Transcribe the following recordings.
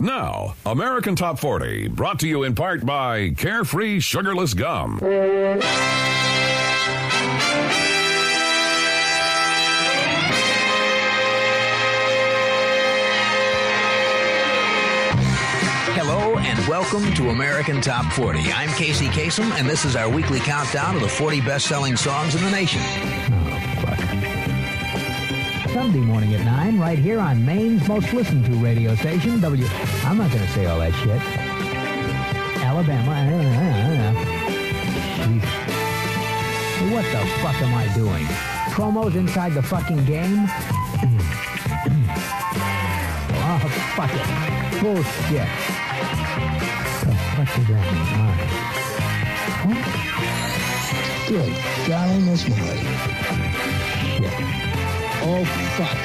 Now, American Top 40, brought to you in part by Carefree Sugarless Gum. Hello and welcome to American Top 40. I'm Casey Kasem, and this is our weekly countdown of the 40 best-selling songs in the nation. Sunday morning at 9, right here on Maine's most listened to radio station, W. I'm not going to say all that shit. Alabama. Jeez. What the fuck am I doing? Promos inside the fucking game? oh, fuck it. Bullshit. The fuck does that mean? Huh? Good golly, Miss Molly. Oh, fuck.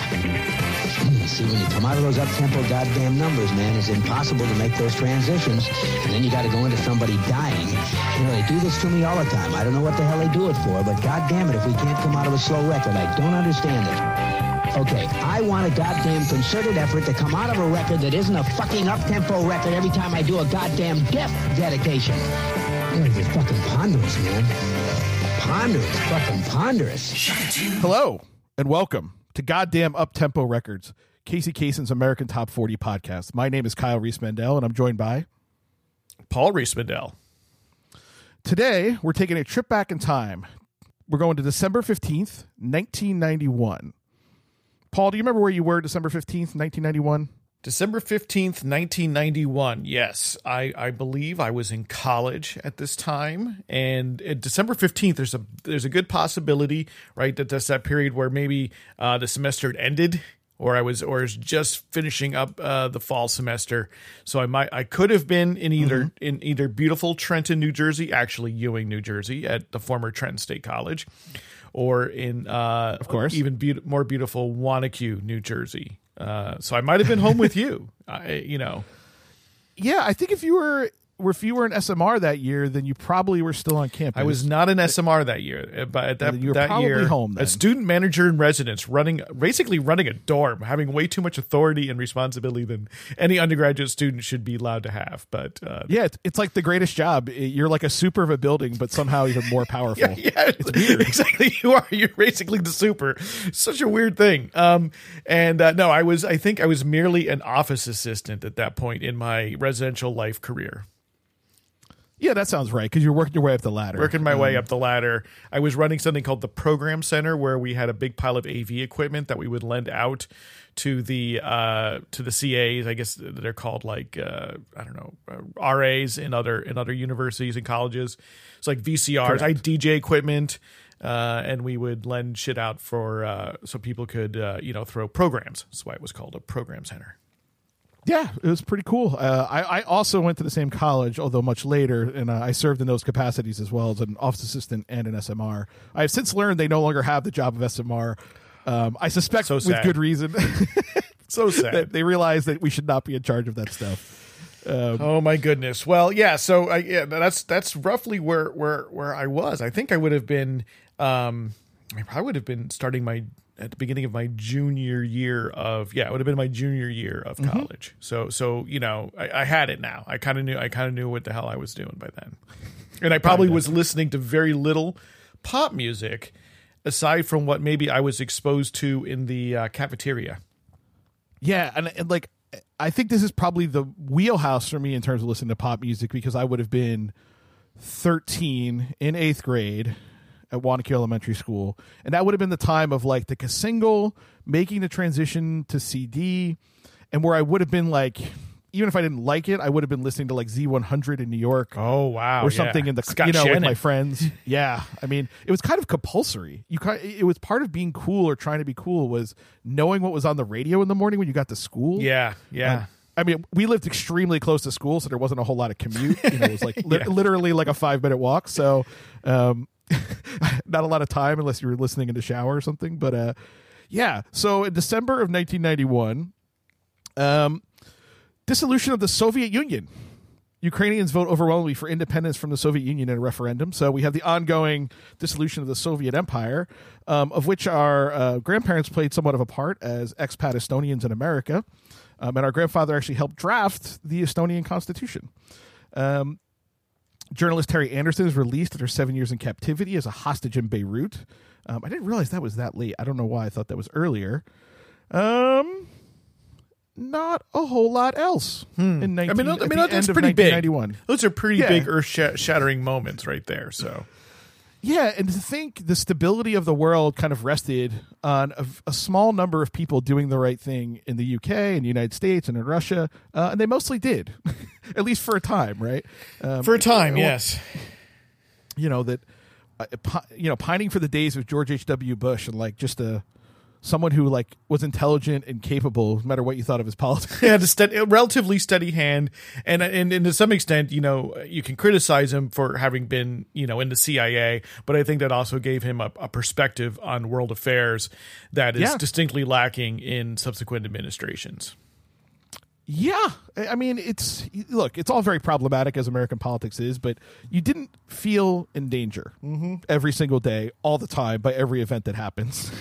Hmm, see, when you come out of those up-tempo goddamn numbers, man, it's impossible to make those transitions. And then you got to go into somebody dying. You know, they do this to me all the time. I don't know what the hell they do it for, but goddamn it, if we can't come out of a slow record, I don't understand it. Okay, I want a goddamn concerted effort to come out of a record that isn't a fucking up-tempo record every time I do a goddamn death dedication. Yeah, it's fucking ponderous, man. Ponderous, fucking ponderous. Hello and welcome to Goddamn Up Tempo Records, Casey Kasem's American Top 40 podcast. My name is Kyle Riismandel, and I'm joined by. Paul Riismandel. Today, we're taking a trip back in time. We're going to December 15th, 1991. Paul, do you remember where you were December 15th, 1991? December 15th, 1991. Yes, I, I believe I was in college at this time. And at December 15th, there's a there's a good possibility, right, that that's that period where maybe uh, the semester had ended or I was or was just finishing up uh, the fall semester. So I might I could have been in either in either beautiful Trenton, New Jersey, actually Ewing, New Jersey, at the former Trenton State College, or in uh, of course. even be- more beautiful Wanaque, New Jersey. Uh, so I might have been home with you. I, you know, Yeah, I think if you were if you were an SMR that year, then you probably were still on campus. I was not an SMR that year, uh, but at that, You were that probably year, home then. a student manager in residence, running basically running a dorm, having way too much authority and responsibility than any undergraduate student should be allowed to have. But uh, Yeah, it's, it's like the greatest job. You're like a super of a building, but somehow even more powerful. yeah, it's weird. exactly. You are. You're basically the super. Such a weird thing. Um, and uh, no, I was. I think I was merely an office assistant at that point in my residential life career. Yeah, that sounds right because you're working your way up the ladder. working my way up the ladder. I was running something called the Program Center, where we had a big pile of AV equipment that we would lend out to the uh, to the CAs. I guess they're called like uh, I don't know uh, RAs in other in other universities and colleges. It's like VCRs. I had DJ equipment. Uh, and we would lend shit out for uh, so people could uh, you know throw programs. That's why it was called a program center. Yeah, it was pretty cool. Uh, I, I also went to the same college, although much later, and uh, I served in those capacities as well as an office assistant and an SMR. I have since learned they no longer have the job of SMR. Um, I suspect So with good reason So sad. that they realize that we should not be in charge of that stuff. Um, Oh my goodness. Well, yeah. So I, yeah, that's that's roughly where where where I was. I think I would have been. Um, I probably would have been starting my at the beginning of my junior year of yeah. It would have been my junior year of college. So so you know I, I had it now. I kind of knew I kind of knew what the hell I was doing by then, and I probably was listening to very little pop music aside from what maybe I was exposed to in the uh, cafeteria. Yeah, and, and like I think this is probably the wheelhouse for me in terms of listening to pop music because I would have been 13 in eighth grade at Wanaque Elementary School, and that would have been the time of like the single making the transition to CD, and where I would have been like, even if I didn't like it, I would have been listening to like Z100 in New York. Oh wow! Or something in the Scott you know with Shannon. my friends. Yeah, I mean, it was kind of compulsory. You kind, it was part of being cool or trying to be cool was knowing what was on the radio in the morning when you got to school. Yeah, yeah. Um, I mean, we lived extremely close to school, so there wasn't a whole lot of commute. You know, it was like li- literally like a five minute walk. So, um, not a lot of time unless you were listening in the shower or something. But uh, yeah. So in December of 1991, um, dissolution of the Soviet Union. Ukrainians vote overwhelmingly for independence from the Soviet Union in a referendum. So we have the ongoing dissolution of the Soviet Empire, um, of which our uh, grandparents played somewhat of a part as expat Estonians in America. Um, and our grandfather actually helped draft the Estonian Constitution. Um, journalist Terry Anderson is released after seven years in captivity as a hostage in Beirut. Um, I didn't realize that was that late. I don't know why I thought that was earlier. Um, not a whole lot else. In 19, Hmm. I mean, I mean that's pretty big. 1991. Those are pretty Yeah. big earth shattering moments right there. So Yeah, and to think the stability of the world kind of rested on a, a small number of people doing the right thing in the UK and the United States and in Russia, uh, and they mostly did, at least for a time, right? Um, for a time, well, yes. you know that, uh, you know, pining for the days of George H. W. Bush and like just a someone who like was intelligent and capable, no matter what you thought of his politics. He had a, steady, a relatively steady hand, and, and and to some extent, you know, you can criticize him for having been, you know, in the CIA, but I think that also gave him a, a perspective on world affairs that is Yeah. distinctly lacking in subsequent administrations. Yeah, I mean, it's look, it's all very problematic as American politics is, but you didn't feel in danger every single day, all the time, by every event that happens.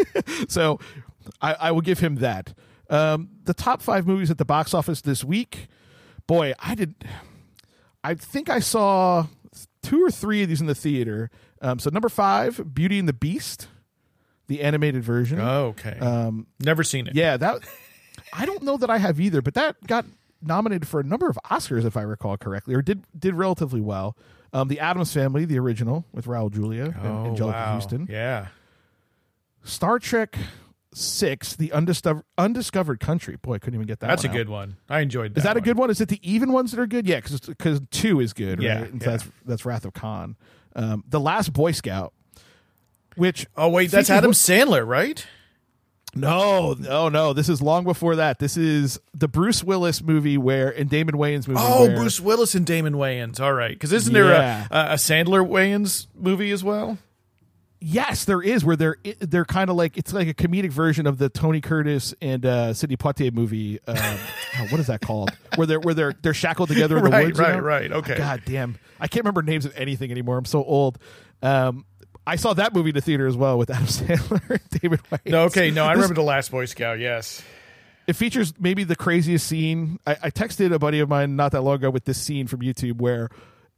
so, I, I will give him that. Um, the top five movies at the box office this week, boy, I did. I think I saw two or three of these in the theater. Um, so number five, Beauty and the Beast, the animated version. Oh, okay, Um, never seen it. yeah, that I don't know that I have either, but that got nominated for a number of Oscars, if I recall correctly, or did did relatively well. Um, the Addams Family, the original with Raul Julia and Oh, Anjelica wow. Huston. Yeah. Star Trek Six, the undiscovered undiscovered country. Boy, I couldn't even get that. That's a out. good one. I enjoyed that. Is that a good one? Is it the even ones that are good? Yeah, because because two is good. Yeah, right? And yeah. that's that's Wrath of Khan. Um, the Last Boy Scout, which Oh wait, that's Adam Sandler, right? No, no, no. This is long before that. This is the Bruce Willis movie where in Damon Wayans movie. Oh, where- Bruce Willis and Damon Wayans. All right, because isn't there Yeah. a, a Sandler Wayans movie as well? Yes, there is where they're they're kind of like it's like a comedic version of the Tony Curtis and uh, Sidney Poitier movie. Um, oh, what is that called? Where they're where they're they're shackled together in the Right, woods. you right, know? right. Okay. God damn, I can't remember names of anything anymore. I'm so old. Um, I saw that movie in the theater as well with Adam Sandler and David Wayans. No, okay, no, I remember the Last Boy Scout. Yes. it features maybe the craziest scene. I, I texted a buddy of mine not that long ago with this scene from YouTube where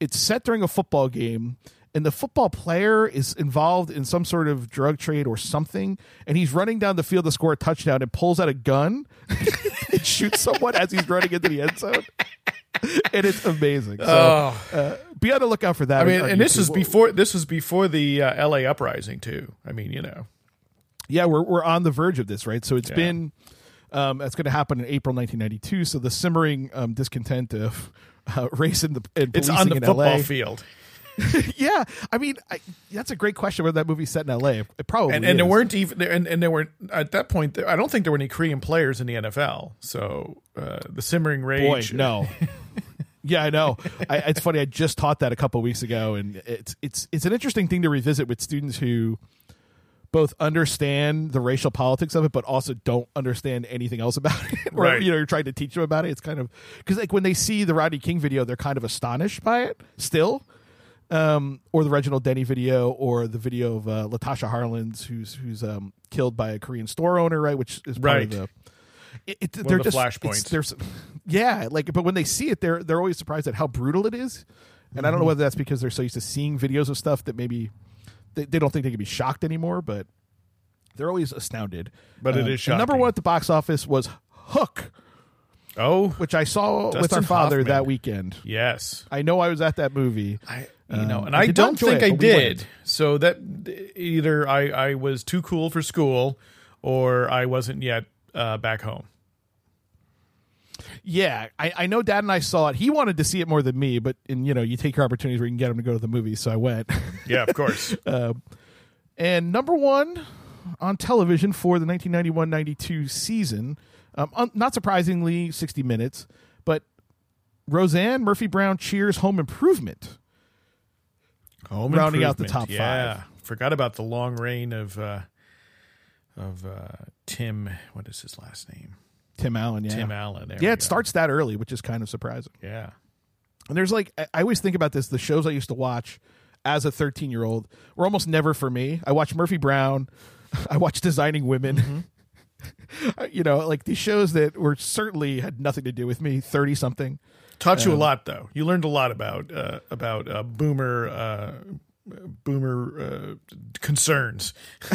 it's set during a football game and the football player is involved in some sort of drug trade or something and he's running down the field to score a touchdown and pulls out a gun and shoots someone as he's running into the end zone. And it's amazing. So uh, be on the lookout for that. I mean, and this YouTube. is before this was before the uh, L.A. uprising too. I mean, you know, yeah, we're we're on the verge of this, right? So it's Yeah. been um, it's going to happen in April 1992. So the simmering um, discontent of uh, race in the and it's on the in football LA. field, yeah, I mean I, that's a great question. Where that movie's set in L.A. It probably and and there weren't even and, and there were at that point. I don't think there were any Korean players in the NFL. So uh, the simmering boy rage. no. yeah, I know. I, it's funny. I just taught that a couple weeks ago, and it's it's it's an interesting thing to revisit with students who both understand the racial politics of it, but also don't understand anything else about it. Right. You know, you're trying to teach them about it. It's kind of because like when they see the Rodney King video, they're kind of astonished by it still. Um, or the Reginald Denny video, or the video of uh, Latasha Harlins, who's who's um, killed by a Korean store owner, right? Which is Right. the. It, it, they're just it's- flashpoints. There's, yeah, like, but when they see it, they're they're always surprised at how brutal it is, and I Mm-hmm. don't know whether that's because they're so used to seeing videos of stuff that maybe they, they don't think they can be shocked anymore, but they're always astounded. But it Um, is and Number one at the box office was Hook, Oh, which I saw with our father Hoffman. that weekend. yes. I know I was at that movie. I you know, Um, and I I, don't think it, I but we did. So that either I I was too cool for school, or I wasn't yet uh, back home. Yeah, I, I know Dad and I saw it. He wanted to see it more than me, but and you know you take your opportunities where you can get him to go to the movies. so I went. Yeah, of course. And number one on television for the 1991-92 season, um, un- not surprisingly, 60 Minutes, but Roseanne Murphy Brown Cheers Home Improvement. Home Rounding out the Improvement. top yeah. five. Forgot about the long reign of uh, of uh, Tim. What is his last name? Tim Allen, yeah. Tim Allen. There yeah, it go. starts that early, which is kind of surprising. Yeah. And there's like I I always think about this. The shows I used to watch as a 13 year old were almost never for me. I watched Murphy Brown. I watched Designing Women. you know, like these shows that were certainly had nothing to do with me. Thirty something. Taught you a lot, though. You learned a lot about uh, about uh, boomer uh, boomer uh, concerns.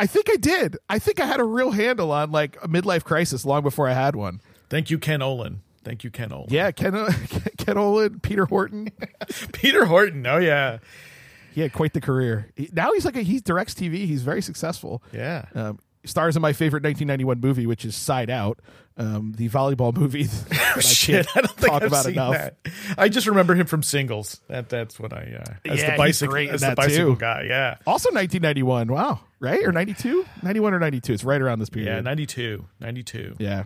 I think I did. I think I had a real handle on like a midlife crisis long before I had one. Thank you, Ken Olin. Thank you, Ken Olin. Yeah, Ken, Ken Olin, Peter Horton. Peter Horton. Oh yeah, He had quite the career. He- Now he's like a, he directs TV. He's very successful. yeah. Um, stars in my favorite 1991 movie, which is Side Out, um, the volleyball movie. that I Shit, can't I don't think talk I've about seen enough. that. I just remember him from Singles. That that's what I uh, as Yeah, the he's bicycle great as the bicycle too. guy. Yeah, Also 1991. Wow. Right? Or 92? 91 or 92. It's right around this period. yeah. 92. 92. Yeah.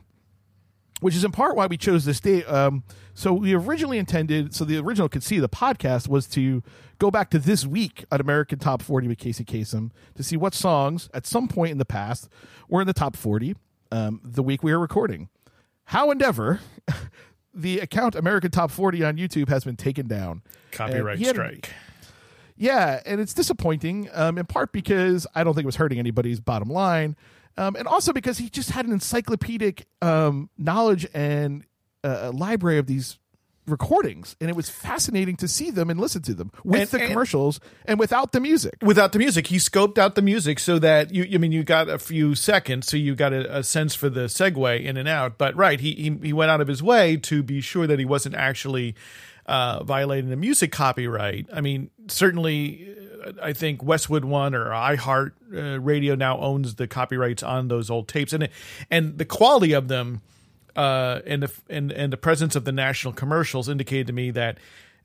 Which is in part why we chose this date. Um, so we originally intended, so the original could see the podcast was to go back to this week at American Top 40 with Casey Kasem to see what songs at some point in the past were in the top 40 um, the week we were recording. How endeavor, the account American Top 40 on YouTube has been taken down. Copyright had- strike. Yeah, and it's disappointing, um, in part because I don't think it was hurting anybody's bottom line, um, and also because he just had an encyclopedic um, knowledge and uh, library of these recordings, and it was fascinating to see them and listen to them with And- the and- commercials and without the music. without the music. He scoped out the music so that you, I mean, you got a few seconds, so you got a, a sense for the segue in and out. But right, he, he he went out of his way to be sure that he wasn't actually uh, violating the music copyright. I mean, certainly, uh, I think Westwood One or iHeart uh, Radio now owns the copyrights on those old tapes, and and the quality of them uh, and the and and the presence of the national commercials indicated to me that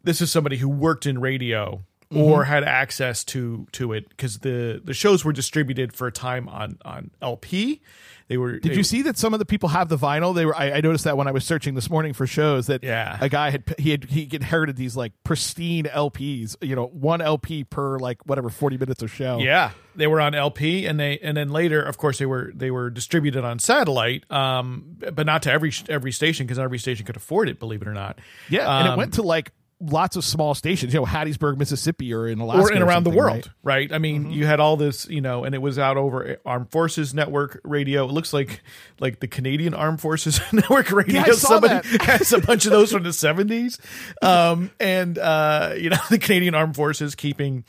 this is somebody who worked in radio or Mm-hmm. had access to to it because the the shows were distributed for a time on on LP. They were. Did you see that some of the people have the vinyl? They were. I, I noticed that when I was searching this morning for shows that Yeah. a guy had he had he inherited these like pristine LPs. You know, one LP per like whatever forty minutes of show. Yeah, they were on LP, and they and then later, of course, they were they were distributed on satellite, um, but not to every every station because every station could afford it. Believe it or not. Yeah, and it Um, went to like lots of small stations, you know, Hattiesburg, Mississippi, or in Alaska, or in around the world, right? Mm-hmm. right? I mean, you had all this, you know, and it was out over Armed Forces Network Radio. It looks like like the Canadian Armed Forces Network Radio. Yeah, Somebody has a bunch of those from the seventies, um, and uh, you know, the Canadian Armed Forces keeping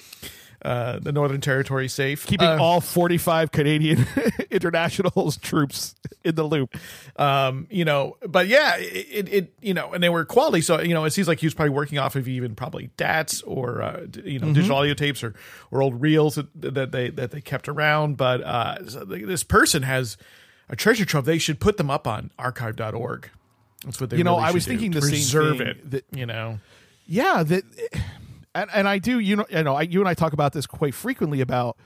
uh, the Northern Territory safe, Keeping Uh, all forty-five Canadian internationals troops in the loop. um, you know, but yeah, it, it, you know, and they were quality. So, you know, it seems like he was probably working off of even probably DATs or, uh, you know, digital audio tapes or, or old reels that, that they, that they kept around. But, uh, this person has a treasure trove. They should put them up on archive.org. That's what they You know, really I was do, thinking to the same preserve thing, it, that- you know, Yeah, that, and, and I do. You know, you know, I, you and I talk about this quite frequently about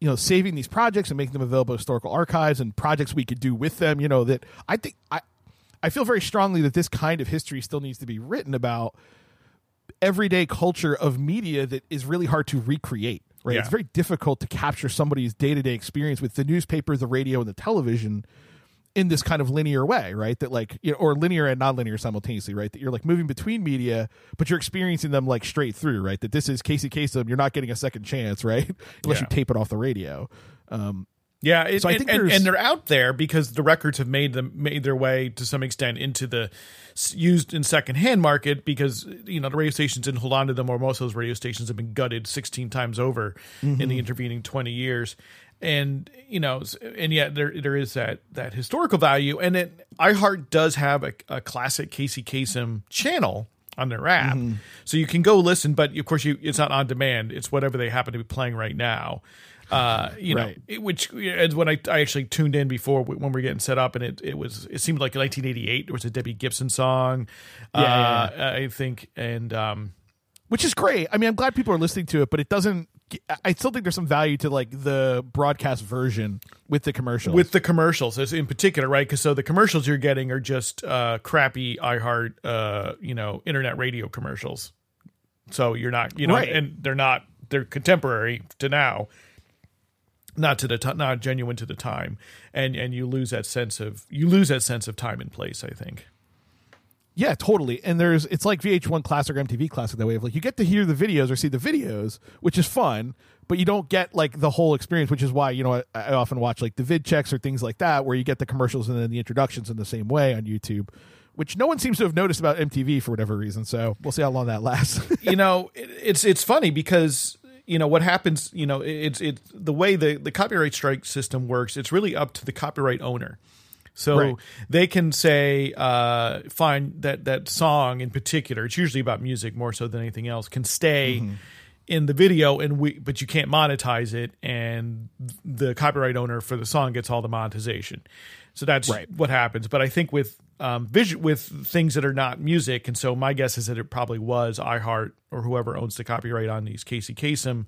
you know saving these projects and making them available to historical archives and projects we could do with them. You know that I think I I feel very strongly that this kind of history still needs to be written about everyday culture of media that is really hard to recreate. Right, Yeah. it's very difficult to capture somebody's day to day experience with the newspaper, the radio, and the television in this kind of linear way, right? That like, you know, or linear and non-linear simultaneously, right? That you're like moving between media, but you're experiencing them like straight through, right? That this is Casey Kasem, you're not getting a second chance, right? Unless you tape it off the radio. Um, Yeah, it, So I and- think and, and they're out there because the records have made them made their way to some extent into the used in secondhand market because you know the radio stations didn't hold on to them, or most of those radio stations have been gutted sixteen times over in the intervening twenty years. And you know, and yet there there is that that historical value, and it iHeart does have a, a classic Casey Kasem channel on their app, so you can go listen. But of course, you it's not on demand; it's whatever they happen to be playing right now uh, you know, it, which is when I, I actually tuned in before when we are getting set up, and it, it was it seemed like 1988. There was a Debbie Gibson song, Yeah, uh, I think, and um, which is great. I mean, I'm glad people are listening to it, but it doesn't. I still think there's some value to like the broadcast version with the commercials. with the commercials as in particular, right? Because so the commercials you're getting are just uh, crappy iHeart, uh, you know, internet radio commercials. So you're not, you know, Right. and they're not they're contemporary to now. Not to the ti not genuine to the time, and and you lose that sense of you lose that sense of time and place. I think. Yeah, totally. And there's it's like VH1 Classic or MTV Classic that way of like you get to hear the videos or see the videos, which is fun, but you don't get like the whole experience, which is why you know I, I often watch like the vid checks or things like that where you get the commercials and then the introductions in the same way on YouTube, which no one seems to have noticed about MTV for whatever reason. So we'll see how long that lasts. you know, it, it's it's funny because you know what happens. You know, it's it's the way the the copyright strike system works. It's really up to the copyright owner. So Right. they can say, uh, find that that song in particular. It's usually about music more so than anything else. Can stay Mm-hmm. in the video, and we but you can't monetize it, and the copyright owner for the song gets all the monetization. So that's Right. what happens. But I think with um, vision with things that are not music, and so my guess is that it probably was iHeart or whoever owns the copyright on these Casey Kasem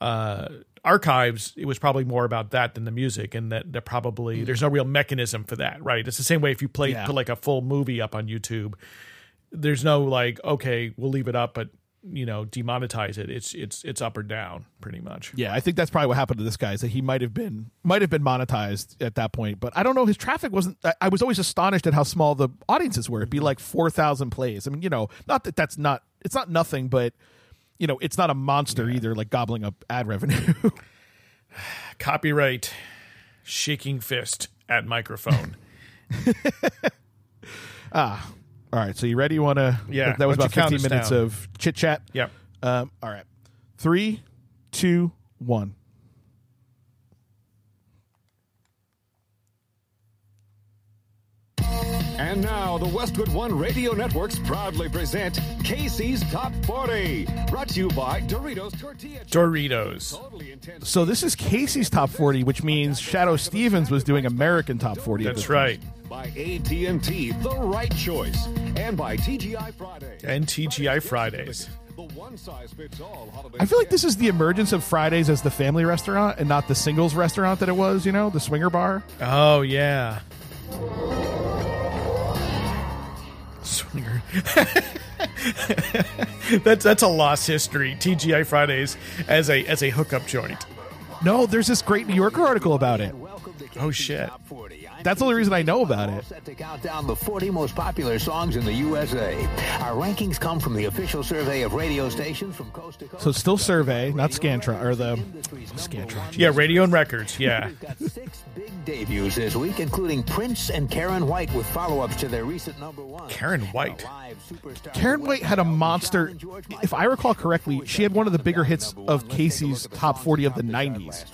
uh, archives. It was probably more about that than the music, and that that probably there's no real mechanism for that, right? It's the same way if you play Yeah. put like a full movie up on YouTube. There's no like, okay, we'll leave it up, but you know, demonetize it. It's it's it's up or down, pretty much. Yeah, I think that's probably what happened to this guy. Is that he might have been might have been monetized at that point, but I don't know. His traffic wasn't. I, I was always astonished at how small the audiences were. It'd be like four thousand plays. I mean, you know, not that that's not. It's not nothing, but you know, it's not a monster either. Like gobbling up ad revenue. Copyright, shaking fist at microphone. Ah, all right, so you ready? You want to? Yeah, That, that was about don't you count fifteen minutes down? of chit chat. yep. Um, all right, three, two, one. And now, the Westwood One Radio Networks proudly present Casey's Top 40. Brought to you by Doritos Tortilla Doritos. So this is Casey's top forty, which means Shadoe Stevens was doing American top forty. at That's right. By AT&T, the right choice. And by TGI Friday. And TGI Fridays. I feel like this is the emergence of Fridays as the family restaurant and not the singles restaurant that it was, you know, the swinger bar. Oh yeah. Swinger. that's that's a lost history. TGI Fridays as a as a hookup joint. No, there's this great New Yorker article about it. Oh, shit. Top 40. I'm That's the only reason I know about it. set to count down the 40 most popular songs in the USA. Our rankings come from the official survey of radio stations from coast to coast. So still survey, not Scantron or the Industry's Scantron. Yeah, radio and records. Yeah. We've got six big debuts this week, including Prince and Karyn White with follow-ups to their recent number one. Karyn White. Karyn White had a monster. If I recall correctly, she had one of the bigger hits of Casey's top 40 of the 90s.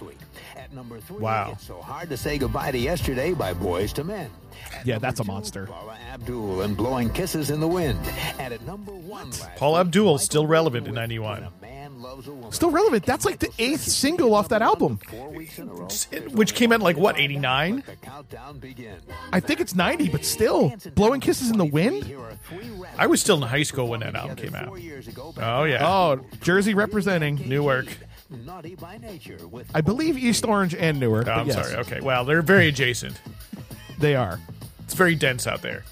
Last week. At number three, Wow. It's so hard to say goodbye to yesterday by Boyz II Men. At Yeah, that's a two, monster. Paula Abdul and Blowing Kisses in the Wind. And at number one, week, Abdul, still relevant in Bublé 91. When a Man Loves a Woman. Still relevant. That's like the eighth single off that album. Four weeks in a row. Which came out like what, 89? The countdown begins. I think it's 90, but still. Blowing Kisses in the Wind? Here are three rappers I was still in high school when that album came out. four years ago back Oh yeah. Oh, Jersey representing. Newark. Naughty by nature with I believe East Orange and Newark. Oh, but I'm yes, sorry. Okay. Well, they're very adjacent. They are. It's very dense out there.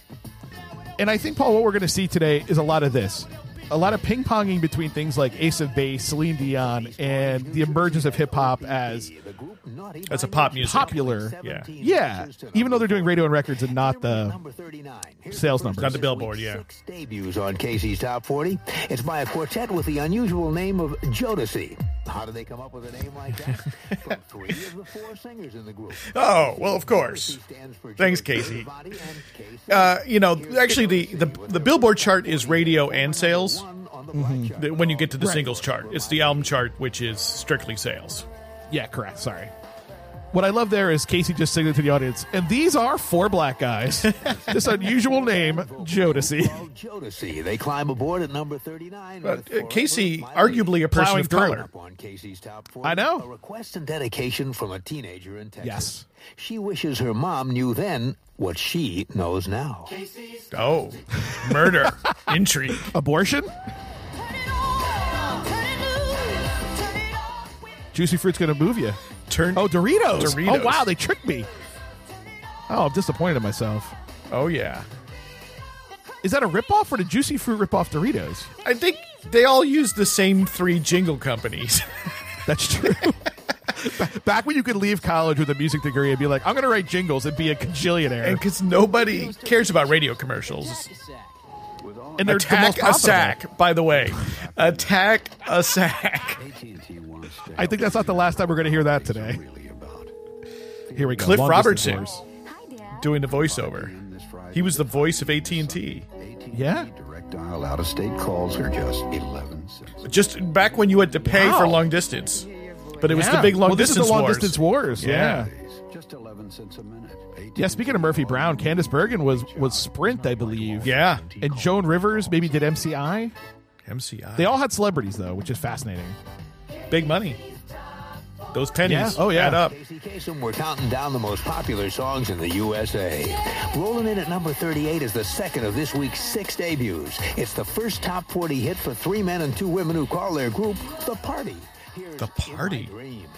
And I think, Paul, what we're going to see today is a lot of this. A lot of ping ponging between things like Ace of Base, Celine Dion, and the emergence of hip hop as the That's a pop music. popular. Yeah. Yeah, even though they're doing radio and records and not the Number 39. Here's sales numbers. Not the Billboard, yeah. Six debuts on Casey's Top 40. It's by a quartet with the unusual name of Jodeci. How do they come up with a name like that? From three of the four singers in the group. Oh well, of course. Jodeci stands for Thanks, Casey. Savati and Casey. Uh, you know, actually, the, the the Billboard chart is radio and sales. One on the black chart. The- When you get to the Right. singles chart, it's the album chart, which is strictly sales. Yeah, correct. Sorry. What I love there is Casey just singing to the audience, and these are four black guys. this unusual name, Jodeci. Called Jodeci. They climb aboard at number 39. But, uh, Casey, arguably a person of color. Up on Casey's top 40. I know. A request and dedication from a teenager in Texas. Yes. She wishes her mom knew then what she knows now. Casey's Oh, murder, intrigue. Abortion? Juicy Fruit's going to move you. Turn. Oh, Doritos. Oh, Doritos. Oh, wow, they tricked me. Oh, I'm disappointed in myself. oh yeah. Is that a ripoff or did Juicy Fruit rip off Doritos? I think they all use the same three jingle companies. That's true. Back when you could leave college with a music degree and be like, I'm going to write jingles and be a and cajillionaire. because nobody cares about radio commercials. And they're the most Attack a sack, by the way. Attack a sack. I think that's not the last time we're going to hear that today. Here we go. Cliff Long Robertson doing the voiceover. He was the voice of AT&T. Yeah. Direct dial out of state calls are just 11 cents. Just back when you had to pay for long distance. But it was the big long well, this distance is the long wars. distance wars. Yeah. Just 11 cents a minute. Yeah. Speaking of Murphy Brown, Candice Bergen was was Sprint, I believe. Yeah. And Joan Rivers maybe did MCI. MCI. They all had celebrities though, which is fascinating. big money. Those pennies Yeah. Oh, yeah. add up. Casey Kasem, we're counting down the most popular songs in the USA. Rolling in at number 38 is the second of this week's six debuts. It's the first top 40 hit for three men and two women who call their group The Party. Here's The Party? Dreams.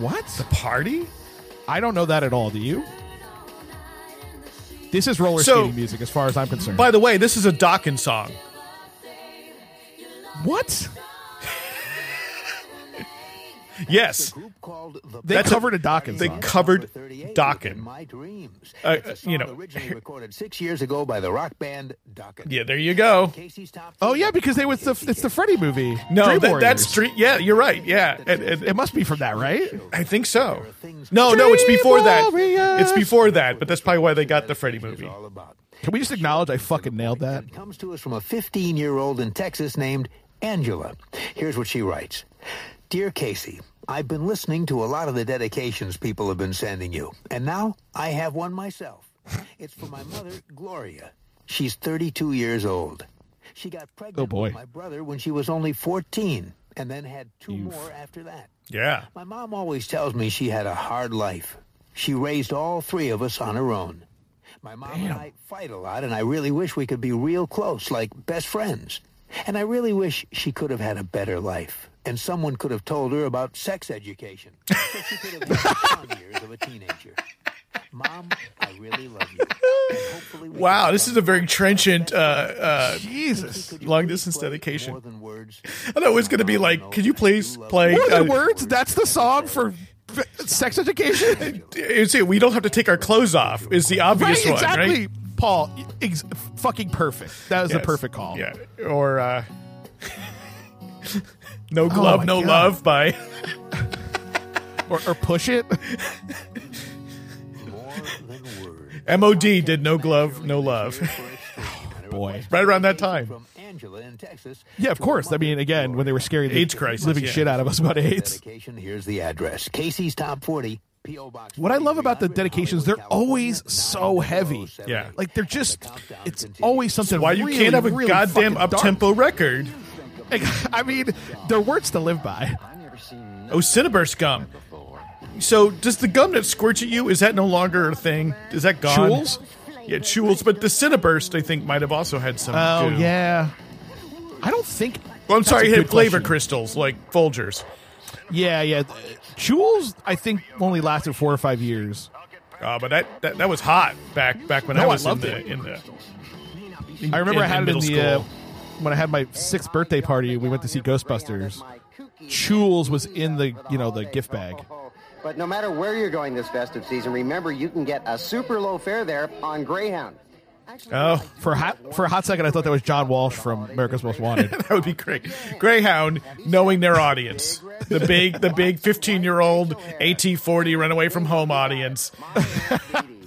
The Party? I don't know that at all. Do you? This is roller So- skating music, as far as I'm concerned. By the way, this is a Dokken song. what? Yes. Group called The They That's a- covered a, Dokken they song. covered Number 38 is Dokken. In My Dreams. Uh, you know. originally recorded six years ago by the rock band Dokken. Yeah, there you go. Oh yeah, because they was the it's the Freddy movie. No, that, that's street. Yeah, you're right. Yeah, and, and- It must be from that, right? I think so. No, no, it's before that. It's before that, but that's probably why they got the Freddy movie. Can we just acknowledge I fucking nailed that? It comes to us from a 15 year old in Texas named Angela. Here's what she writes Dear Casey, I've been listening to a lot of the dedications people have been sending you, and now I have one myself. It's for my mother, Gloria. She's 32 years old. She got pregnant Oh, boy. with my brother when she was only 14, and then had two more after that. Yeah. My mom always tells me she had a hard life. She raised all three of us on her own. My mom and I fight a lot, and I really wish we could be real close, like best friends. And I really wish she could have had a better life, and someone could have told her about sex education, so she could have had the fun years of a teenager. Mom, I really love you. And hopefully we Wow, this is a very trenchant uh, uh, Jesus. long distance dedication. More than words. I know it was going to be like, could you please play? What are the uh, words? That's the song for sex education. you see, we don't have to take our clothes off. Is the obvious right, one, exactly. right? Paul, ex- fucking perfect. That was a Yes. perfect call. Yeah, or uh, no Oh glove, my no God. love by Or, or push it. More. MOD did no glove, no love. Boy. right around that time. Angela in Texas. Yeah, of course. I mean, again, when they were scaring the AIDS crisis, living yeah. shit out of us about AIDS. Dedication. Here's the address. Casey's Top 40. P.O. Box What I love about the dedications, they're always so heavy. Yeah. Like they're just—it's always something. Why you really, can't have a really goddamn fucking up-tempo record? I mean, they're words to live by. Oh, Cinnaburst gum. So, does the gum that squirts at you is that no longer a thing? Is that gone? Chewels? Yeah, Chewels. But the Cinnaburst, I think, might have also had some. Oh too. yeah. I don't think. Well, I'm sorry, it had flavor question. crystals like Folgers. Yeah, yeah. Chewels, I think, only lasted four or five years. Uh, but that, that that was hot back back when No, I I was in loved the it. in the. I remember in- I had in it in the uh, school. When I had my sixth birthday party. We went to see Ghostbusters. Chewels was in the you know the gift bag. But no matter where you're going this festive season, remember you can get a super low fare there on Greyhound. Oh, For a hot for a hot second, I thought that was John Walsh from America's Most Wanted. that would be great. Greyhound, knowing their audience, the big the big 15 year old AT40 run away from home audience,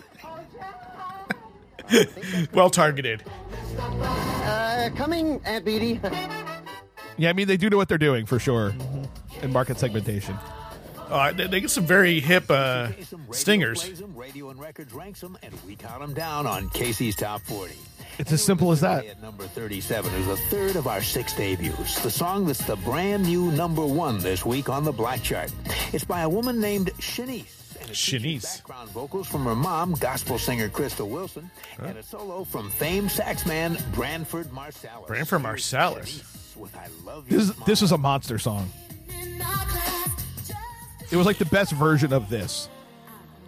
well targeted. Uh, coming, Aunt Beatty. yeah, I mean they do know what they're doing for sure in market segmentation. Uh, they, they get some very hip uh, stingers. radio and records ranks them, and we count them down on Casey's Top 40. It's as simple as that. At number 37 is a third of our six debuts, the song that's the brand new number one this week on the Black Chart. It's by a woman named Shanice. And it Shanice. Background vocals from her mom, gospel singer Crystal Wilson, and a solo from famed saxman Branford Marsalis. Branford Marsalis. With I love This is, this was a monster song. It was like the best version of this.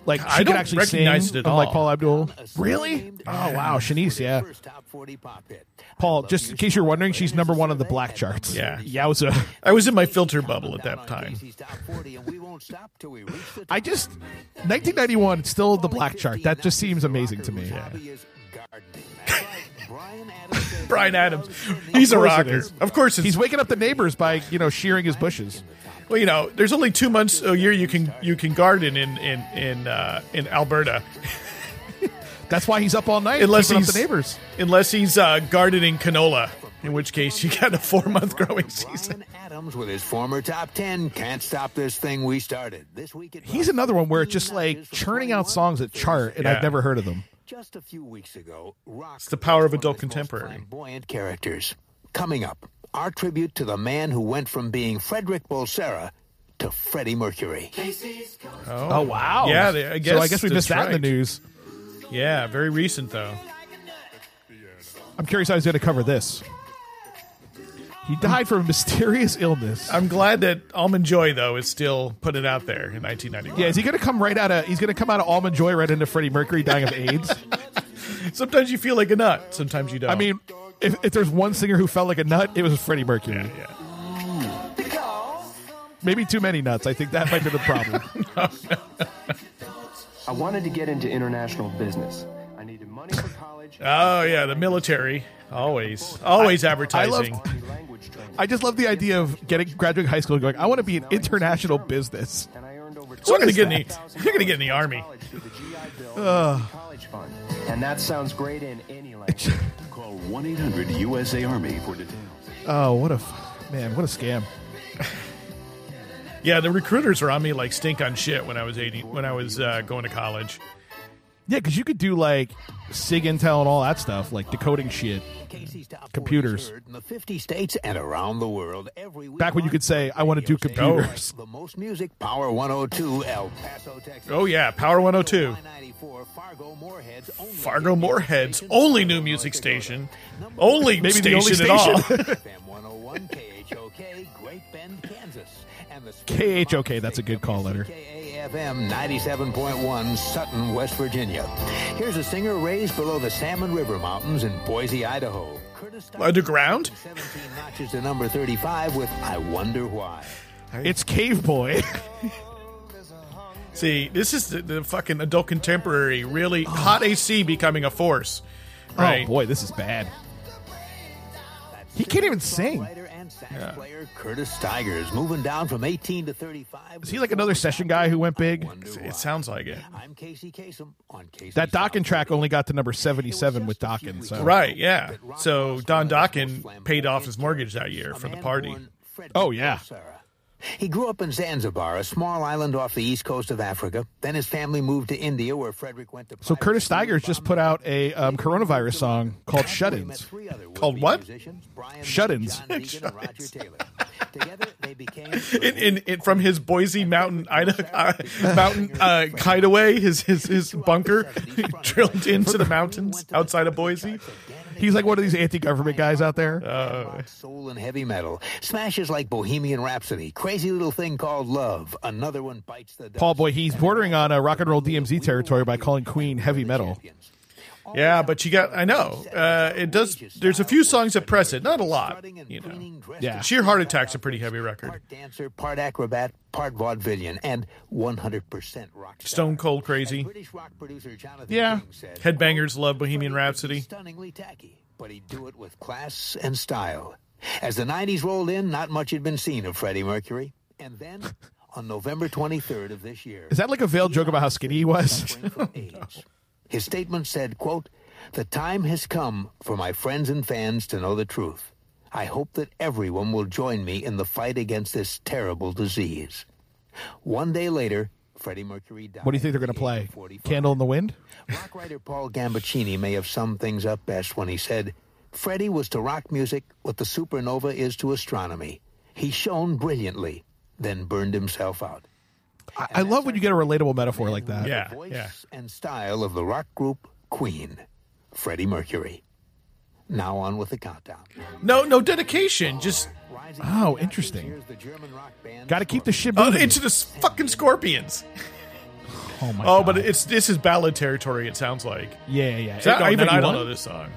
Like she I could don't actually recognize sing, it at all. Paul Abdul. Really? Oh wow, Shanice, yeah. First top 40 pop hit. I Paul, just in case you're wondering, she's number one on the black charts. number Yeah. Yowza. I was in my filter bubble at that time. Casey's Top 40, and we won't stop till we reach the top. I just 1991, still the black chart. That just seems amazing to me. Hobby is gardening. That's right, Bryan Adams. Bryan Adams. He's a Of course it rocker. Of course, it's, He's waking up the neighbors by you know shearing his bushes. well, you know, there's only two months a year you can you can garden in in in uh, in Alberta, That's why he's up all night unless he's up the neighbors. unless he's uh, gardening canola, in which case you got a four month growing season. Bryan Adams with his former top 10 can't stop this thing we started. This week He's another one where it's just like churning out songs that chart, and Yeah. I've never heard of them. Just a few weeks ago, rock It's the power of adult contemporary. Flamboyant characters. Coming up, our tribute to the man who went from being Frederick Bulsara to Freddie Mercury. Oh wow! Yeah, they- I so guess I guess we missed that in the news. Yeah, very recent though. I'm curious how he's going to cover this. He died from a mysterious illness. I'm glad that Almond Joy though is still putting it out there in 1991. Yeah, is he going to come right out of? He's going to come out of Almond Joy right into Freddie Mercury dying of AIDS. Sometimes you feel like a nut. Sometimes you don't. I mean, if, if there's one singer who felt like a nut, it was Freddie Mercury. yeah, yeah. Maybe too many nuts. I think that might be the problem. I wanted to get into international business. I needed money for college. Oh yeah, the military always always advertising. I, love- I just love the idea of getting graduating high school and going, I want to be in international business. And I earned over so you're gonna get in the you're gonna get in the army. college through the GI Bill and college fund. And that sounds great in any language. Call 1 800 USA Army for details. Oh, what a man! What a scam! Yeah, the recruiters were on me like stink on shit when I was 80 when I was uh, going to college. Yeah, because you could do like SIG intel and all that stuff, like decoding shit. Casey's top 40 Computers. in the 50 states and around the world every week. Back when you could say, "I wanna do computers." The most music, Power 102, El Paso, Texas. Oh yeah, Power 102. Y94, Fargo Moorhead's only Fargo new Moorhead's station, only new music station. Only Maybe the only station at all. KHOK, that's a good call letter. KAFM 97.1, Sutton, West Virginia. Here's a singer raised below the Salmon River Mountains in Boise, Idaho. Curtis Underground? 17 notches to number 35 with I Wonder Why. It's Cave Boy. See, this is the, the fucking adult contemporary, really hot oh. AC becoming a force. Oh, right? Oh boy, this is bad. He can't even sing. And player Curtis Stigers moving down from 18 to 35. Is he like another session guy who went big? It sounds like it. I'm Casey Kasem on Casey. That Dokken track only got to number seventy-seven with Dokken. So Right, yeah. So Don Dokken paid off his mortgage that year for the party. Oh, yeah. He grew up in Zanzibar, a small island off the east coast of Africa. Then his family moved to India, where Frederick went to. So Curtis Stigers just put out a um, coronavirus song called Shut-ins. Called what? They became In, in, in from his Boise Mountain Idaho, uh, mountain uh, hideaway, his his his bunker drilled into the mountains outside of Boise. He's like one of these anti-government guys out there. rock, oh. soul and heavy metal. Smashes like Bohemian Rhapsody, Crazy Little Thing Called Love. Another one bites the dust. Paul Boy, he's bordering on a rock and roll DMZ territory by calling Queen heavy metal. Yeah, but you got I know uh, it does. There's a few songs that press it, not a lot. You know, Yeah. Sheer Heart Attack's a pretty heavy record. Part dancer, part acrobat, part vaudevillian, and 100% rock. Stone Cold Crazy. British rock producer Jonathan Yeah. Said, Headbangers love Bohemian Freddie could be Rhapsody. Stunningly tacky, but he'd do it with class and style. As the 90s rolled in, not much had been seen of Freddie Mercury. And then, on November 23rd of this year, Is that like a veiled joke about how skinny he was? suffering from AIDS. His statement said, quote, The time has come for my friends and fans to know the truth. I hope that everyone will join me in the fight against this terrible disease. One day later, Freddie Mercury died. What do you think they're going to play? Candle in the Wind? Rock writer Paul Gambaccini may have summed things up best when he said, Freddie was to rock music what the supernova is to astronomy. He shone brilliantly, then burned himself out. I, I love when you get a relatable metaphor like that. Yeah, The voice yeah. and style of the rock group Queen, Freddie Mercury. Now on with the countdown. No, no dedication. Just Oh, from the ashes, interesting. here's the German rock band Got to keep the shit oh, moving. into the fucking Scorpions. oh my Oh, God. but it's this is ballad territory. It sounds like. yeah, yeah. So No, even I don't know this song.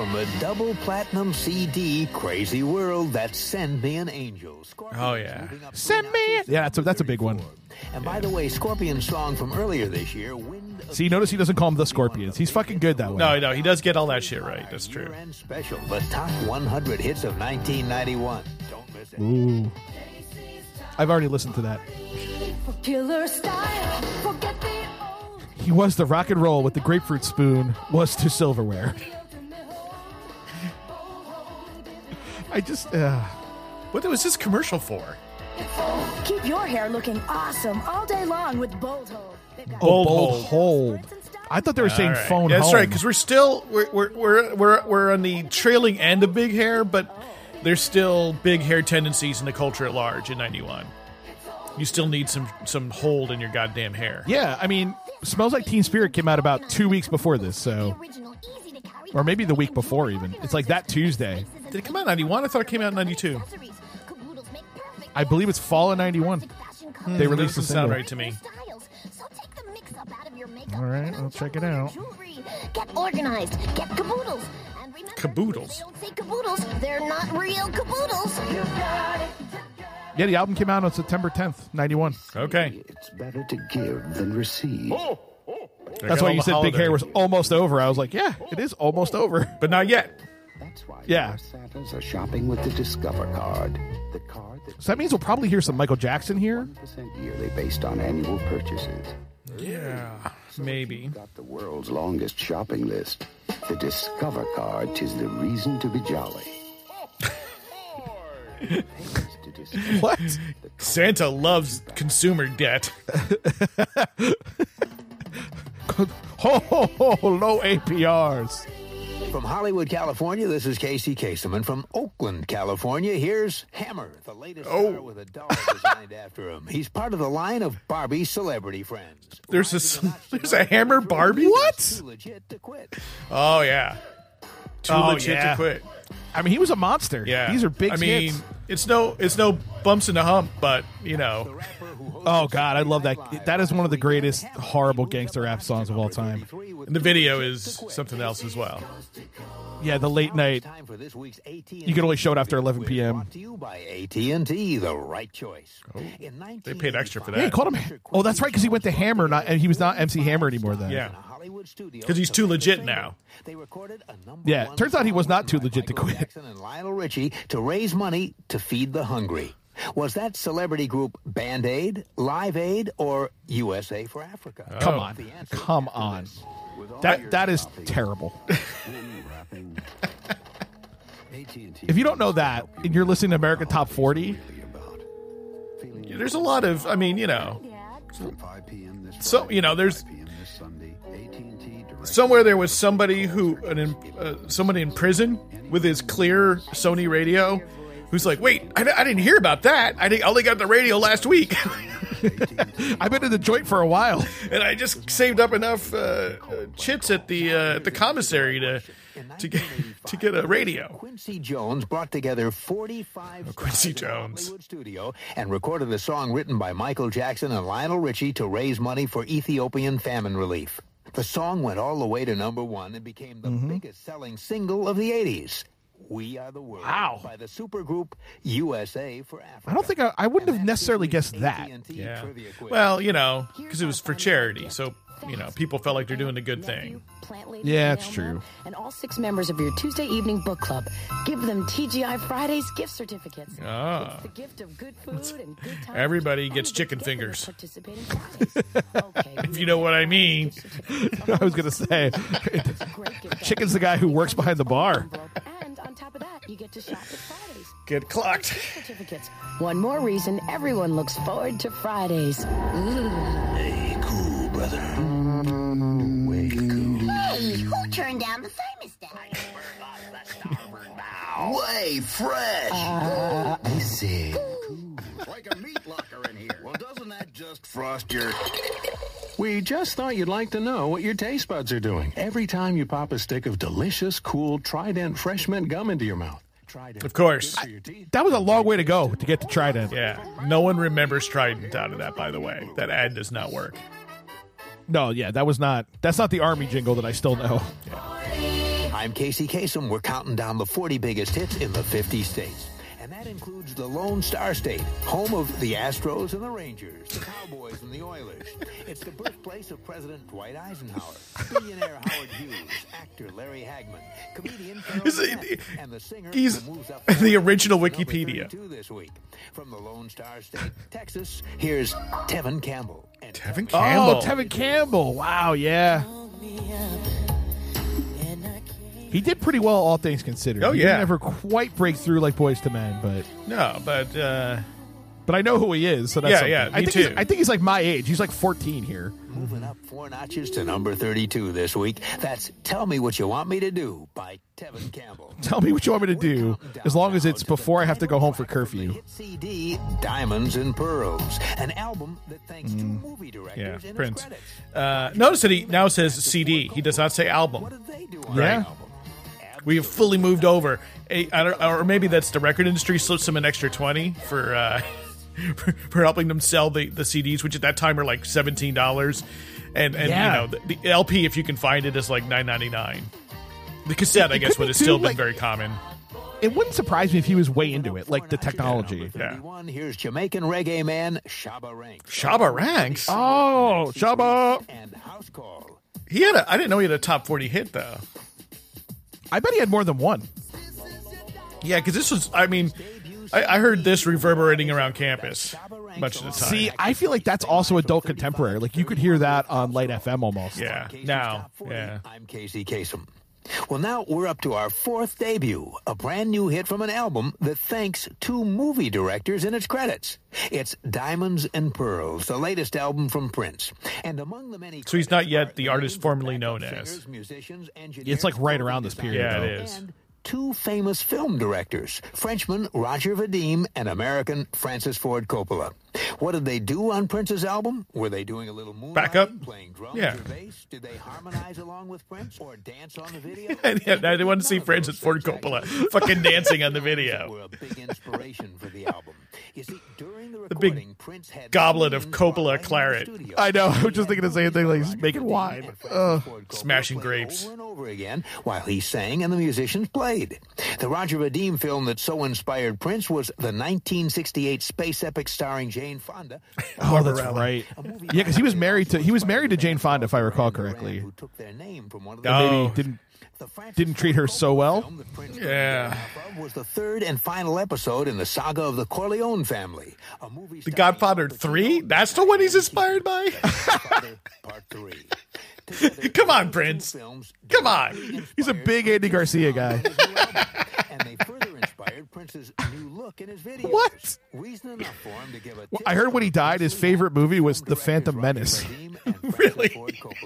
From a double platinum CD, Crazy World, that's Send Me an Angel. Scorpions Oh, yeah. Send me. notches Yeah, that's a, that's a big one. 34. And by the way, Scorpion's song from earlier this year, Wind of See, notice he doesn't call them the Scorpions. He's fucking good that way. No, no, he does get all that shit right. That's true. Year-End Special, the top 100 hits of 1991. Don't miss it. Ooh. I've already listened to that. Killer style. Forget the. He was the rock and roll with the grapefruit spoon was to silverware. I just uh, What was this commercial for? Keep your hair looking awesome all day long with Bold Hold. Got oh, Bold bold hold. I thought they were saying All right. phone Yeah, That's home. right, because we're still we're, we're we're we're we're on the trailing end of big hair, but there's still big hair tendencies in the culture at large in '91. You still need some some hold in your goddamn hair. Yeah, I mean, Smells Like Teen Spirit came out about two weeks before this, so or maybe the week before even. It's like that Tuesday. Did it come out in '91? I thought it came out in '92. I believe it's fall of '91. They released the Doesn't sound right to me. All right, I'll check it out. Get organized. Get caboodles. And remember, Caboodles. they don't say caboodles. They're not real caboodles. Yeah, the album came out on September 10th, '91. Okay, It's better to give than receive. Oh, oh. That's why you said big hair was almost over. I was like, yeah, it is almost over. but not yet. That's why Yeah. Santas are shopping with the Discover card. The card that's So that means we'll probably hear some Michael Jackson here. 1% yearly based on annual purchases. Yeah, maybe. Got the world's longest shopping list. The Discover card tis the reason to be jolly. Thanks to Discover, What? Santa loves consumer debt. Ho ho ho! Low APRs. From Hollywood, California, this is Casey Kasem. And from Oakland, California, here's Hammer, the latest Oh. star with a doll designed after him. He's part of the line of Barbie celebrity friends. There's a there's a Hammer Barbie. What? Too legit to quit. Oh yeah. Too Oh, legit yeah. to quit. I mean, he was a monster. Yeah, these are big I mean, hits. it's no it's no bumps in the hump, but you know, Oh God, I love that. That is one of the greatest horrible gangster rap songs of all time. and the video is something else as well. Yeah, the late night. Time for this week's AT&T You can only show it after 11 p.m. Brought to AT&T, the right choice. Oh, They paid extra for Yeah, he that called him. Oh, that's right, because he went to Hammer, not and he was not MC Hammer anymore then. Yeah. because because he's too legit now. They recorded a number Yeah, one turns out he was not too legit to quit. And Lionel Richie to raise money to feed the hungry. Was that celebrity group Band Aid, Live Aid, or USA for Africa? Come Oh. on, come on. That that is terrible. If you don't know that, and you're listening to American Top 40, about. Feeling Yeah, There's a lot of I mean, you know, From 5 p.m. this So, you know, there's- 5 p.m. this Sunday, AT&T direct somewhere there was somebody who an uh, somebody in prison with his clear Sony radio who's like, "Wait, I, I didn't hear about that. I didn't- I only got the radio last week." I've been in the joint for a while. and I just saved up enough uh, uh, chits at the uh, at the commissary to to get to get a radio. Quincy Jones brought together 45 Oh, Quincy stars in a Jones. Hollywood studio and recorded a song written by Michael Jackson and Lionel Richie to raise money for Ethiopian famine relief. The song went all the way to number one and became the Mm-hmm. biggest selling single of the 80s. We Are the World Wow. by the supergroup USA for Africa. I don't think I, I wouldn't have necessarily guessed that. Yeah. Well, you know, because it was for charity, so you know, people felt like they're doing a good thing. Yeah, it's true. And all six members of your Tuesday evening book club. Give them TGI Fridays gift certificates. Ah. It's the gift of good food and good times. Everybody gets chicken fingers. of participating Fridays. Okay, If you know what I mean. I was gonna say, Chicken's the guy who works behind the bar. And on top of that, you get to shop at Fridays. Get clocked. Certificates. One more reason everyone looks forward to Fridays. Hey, cool, brother. Way cool. Hey, who turned down the thermostat? Way fresh. Uh, Listen. Like a meat locker in here. Well, doesn't that just frost your... We just thought you'd like to know what your taste buds are doing every time you pop a stick of delicious, cool Trident fresh mint gum into your mouth. Trident. Of course. For your teeth. That was a long way to go to get to Trident. Yeah. No one remembers Trident out of that, by the way. That ad does not work. No, yeah, that was not. That's not the army jingle that I still know. I'm Casey Kasem. We're counting down the 40 biggest hits in the 50 states. And And that includes the Lone Star State, home of the Astros and the Rangers, the Cowboys and the Oilers. It's the birthplace of President Dwight Eisenhower, billionaire Howard Hughes, actor Larry Hagman, comedian Carol Is it- Burnett, and the singer he's who moves up the original Wikipedia. this week. From the Lone Star State, Texas, here's Tevin Campbell. And Tevin Oh, Tevin Campbell. Wow, yeah. He did pretty well, all things considered. Oh, He yeah. didn't ever quite break through like Boyz II Men, but No, but uh, but I know who he is. So that's Yeah, something. yeah, I me think too. He's, I think he's like my age. He's like 14 here. Moving up four notches to number 32 this week. That's Tell Me What You Want Me to Do by Tevin Campbell. Tell me what you want me to do, as long as it's before I have to go home for curfew. CD Diamonds and Pearls, an album that thanks two movie directors yeah, in its Prince. credits. Uh, notice that he now says CD. He does not say album. Yeah. We have fully moved over. A, I don't, or maybe that's the record industry slips them an extra twenty for uh, for, for helping them sell the, the CDs, which at that time are like seventeen dollars, and and Yeah. you know the, the LP if you can find it is like nine ninety nine. The cassette, It- I guess, would have too, still been very common. It wouldn't surprise me if he was way into it, like the technology. Yeah. One, here's Jamaican reggae man Shabba Ranks. Shabba Ranks. Oh, Shabba. And House Call. He had a. I didn't know he had a top forty hit though. I bet he had more than one. Yeah, because this was. I mean, I, I heard this reverberating around campus much of the time. See, I feel like that's also adult contemporary. Like you could hear that on Light FM almost. yeah. Now, yeah. I'm Casey Kasem. Well, now we're up to our fourth debut, a brand new hit from an album that thanks two movie directors in its credits. It's Diamonds and Pearls, the latest album from Prince. And among the many So he's not yet the artist formerly known backup as. musicians, It's like right around this period. Yeah, though. it is. And two famous film directors, Frenchman Roger Vadim and American Francis Ford Coppola. What did they do on Prince's album? Were they doing a little moonlighting, Backup? playing drums Yeah. or bass? Did they harmonize along with Prince or dance on the video? And yeah, I didn't want to see Francis Ford Coppola fucking dancing on the video. Were a big inspiration for the album. You see, during the The big recording, Prince had goblet of scenes Coppola while in the claret. I know. I was just thinking the same thing. Like he's making wine. And Ugh. Smashing grapes. over and over again while he sang and the musicians played. The Roger Vadim film that so inspired Prince was the 1968 space epic starring Jane Fonda. Oh, that's right. Yeah, because he was married to he was married to Jane Fonda, if I recall correctly. Who took their name from one of the Oh. Didn't the didn't treat her so well. film that Prince Yeah. was the third and final episode in the saga of the Corleone family. A movie The starring Godfather 3? That's the one he's inspired by? Part 3. Come on, Prince. Come on. He's a big Andy Garcia guy. and they further inspired Prince's new look in his videos. What? Reason enough for him to give a I heard when he died, his favorite movie was The Phantom Menace. Really?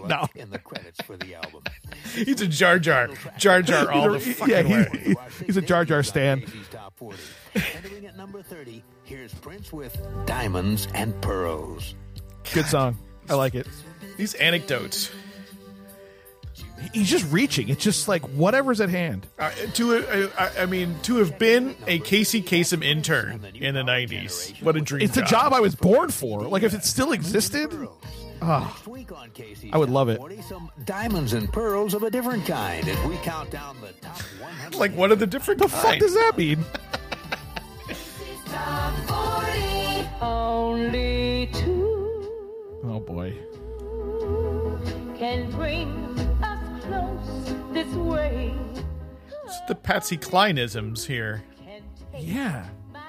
No. In the credits for the album. He's a Jar Jar. Jar Jar all the fucking yeah, way. he's, he's a Jar Jar stan. Casey's Top 40. Entering at number 30, here's Prince with Diamonds and Pearls. Good song. I like it. These anecdotes. He's just reaching. It's just like whatever's at hand. Uh, to uh, I, I mean, to have been a Casey Kasem intern in the '90s, what a dream! It's a job I was born for. Like if it still existed, Next week on Casey's I would love it. some diamonds and pearls of a different kind as we count down the top 100. like what are the different the fuck does that mean? Only two Oh boy. can bring us close this way. It's the Patsy Cline-isms here. Yeah. My.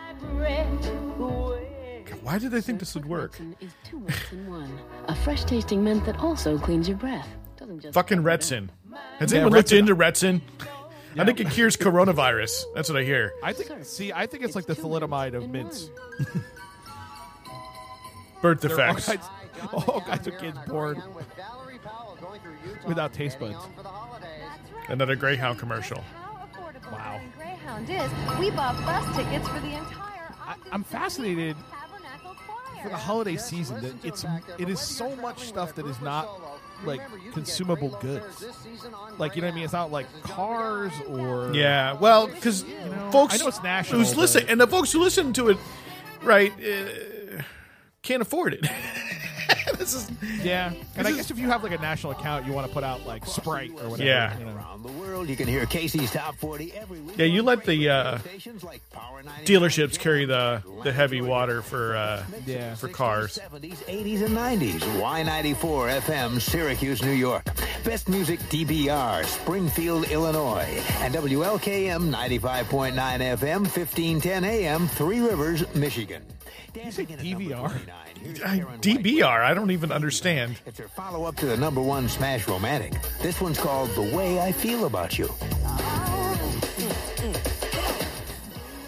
Why did they think this would work? Is two words in one. A fresh tasting mint that also cleans your breath. Doesn't just Fucking Retsyn. Has Yeah, anyone looked Retsyn- into Retsyn? I think it cures coronavirus. That's what I hear. I think. See, I think it's like the thalidomide of mints. Birth There all defects. kinds, all kinds of kids born without taste buds. Another Greyhound commercial. Wow. Greyhound is. We bought bus tickets for the entire I, I'm fascinated for the holiday season that it's it is so much stuff that is not like consumable goods. Like you know what I mean? It's not like cars or Yeah, well, because know, folks I know it's national, who's listen, and the folks who listen to it, right, uh, can't afford it. this is Yeah, and I is- guess if you have like a national account, you want to put out like Sprite or whatever. Yeah. you know. Around the world, you can hear Casey's Top 40 every week. Yeah, you let the uh, dealerships carry the the heavy water for uh, Yeah. for cars. 70s, 80s, and 90s. Y94 FM, Syracuse, New York. Best Music DBR, Springfield, Illinois. And WLKM 95.9 FM, 1510 AM, Three Rivers, Michigan. Dancing in DVR? I- DBR, I don't even understand. It's her follow up to the number one smash romantic. This one's called The Way I Feel About You.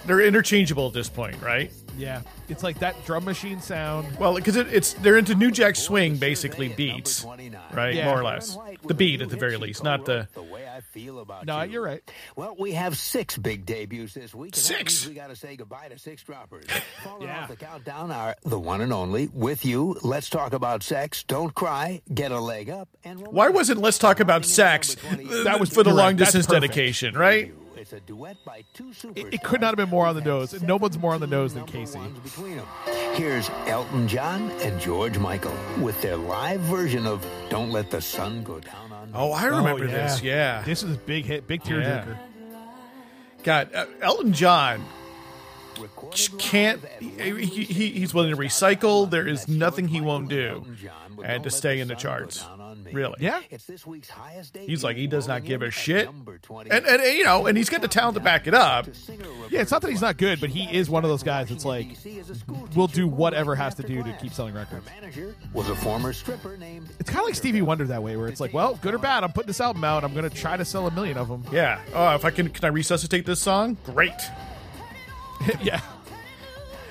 They're interchangeable at this point, right? Yeah, it's like that drum machine sound. Well, because it, it's they're into New Jack Swing, basically beats, right? Yeah. More or less, the beat at the very least, not the. The Way I Feel About No, You. you're right. Well, we have six big debuts this week. Six? We got to say goodbye to six droppers. Falling Yeah. off the countdown are the one and only with you. Let's talk about sex. Don't cry. Get a leg up. And Why wasn't Let's Talk About Sex? That was for the long distance dedication, right? It's a duet by two It, it could not have been more on the nose. and No one's more on the nose than Casey. between them. Here's Elton John and George Michael with their live version of "Don't Let the Sun Go Down on Me." Oh, I remember Oh, this. Yeah, This is a big hit, big tearjerker. God, uh, Elton John can't. He, he, he's willing to recycle. There is nothing he won't do, and to stay in the charts. Really, Yeah. It's this week's highest He's like he does not give a shit, number 20. and and you know, and he's got the talent to back it up. Yeah, it's not that he's not good, but he is one of those guys that's like, we'll do whatever has to do to keep selling records. was a former stripper named It's kind of like Stevie Wonder that way, where it's like, well, good or bad, I'm putting this album out. I'm going to try to sell a million of them. Yeah. Oh, if I can, can I resuscitate this song? Great. yeah.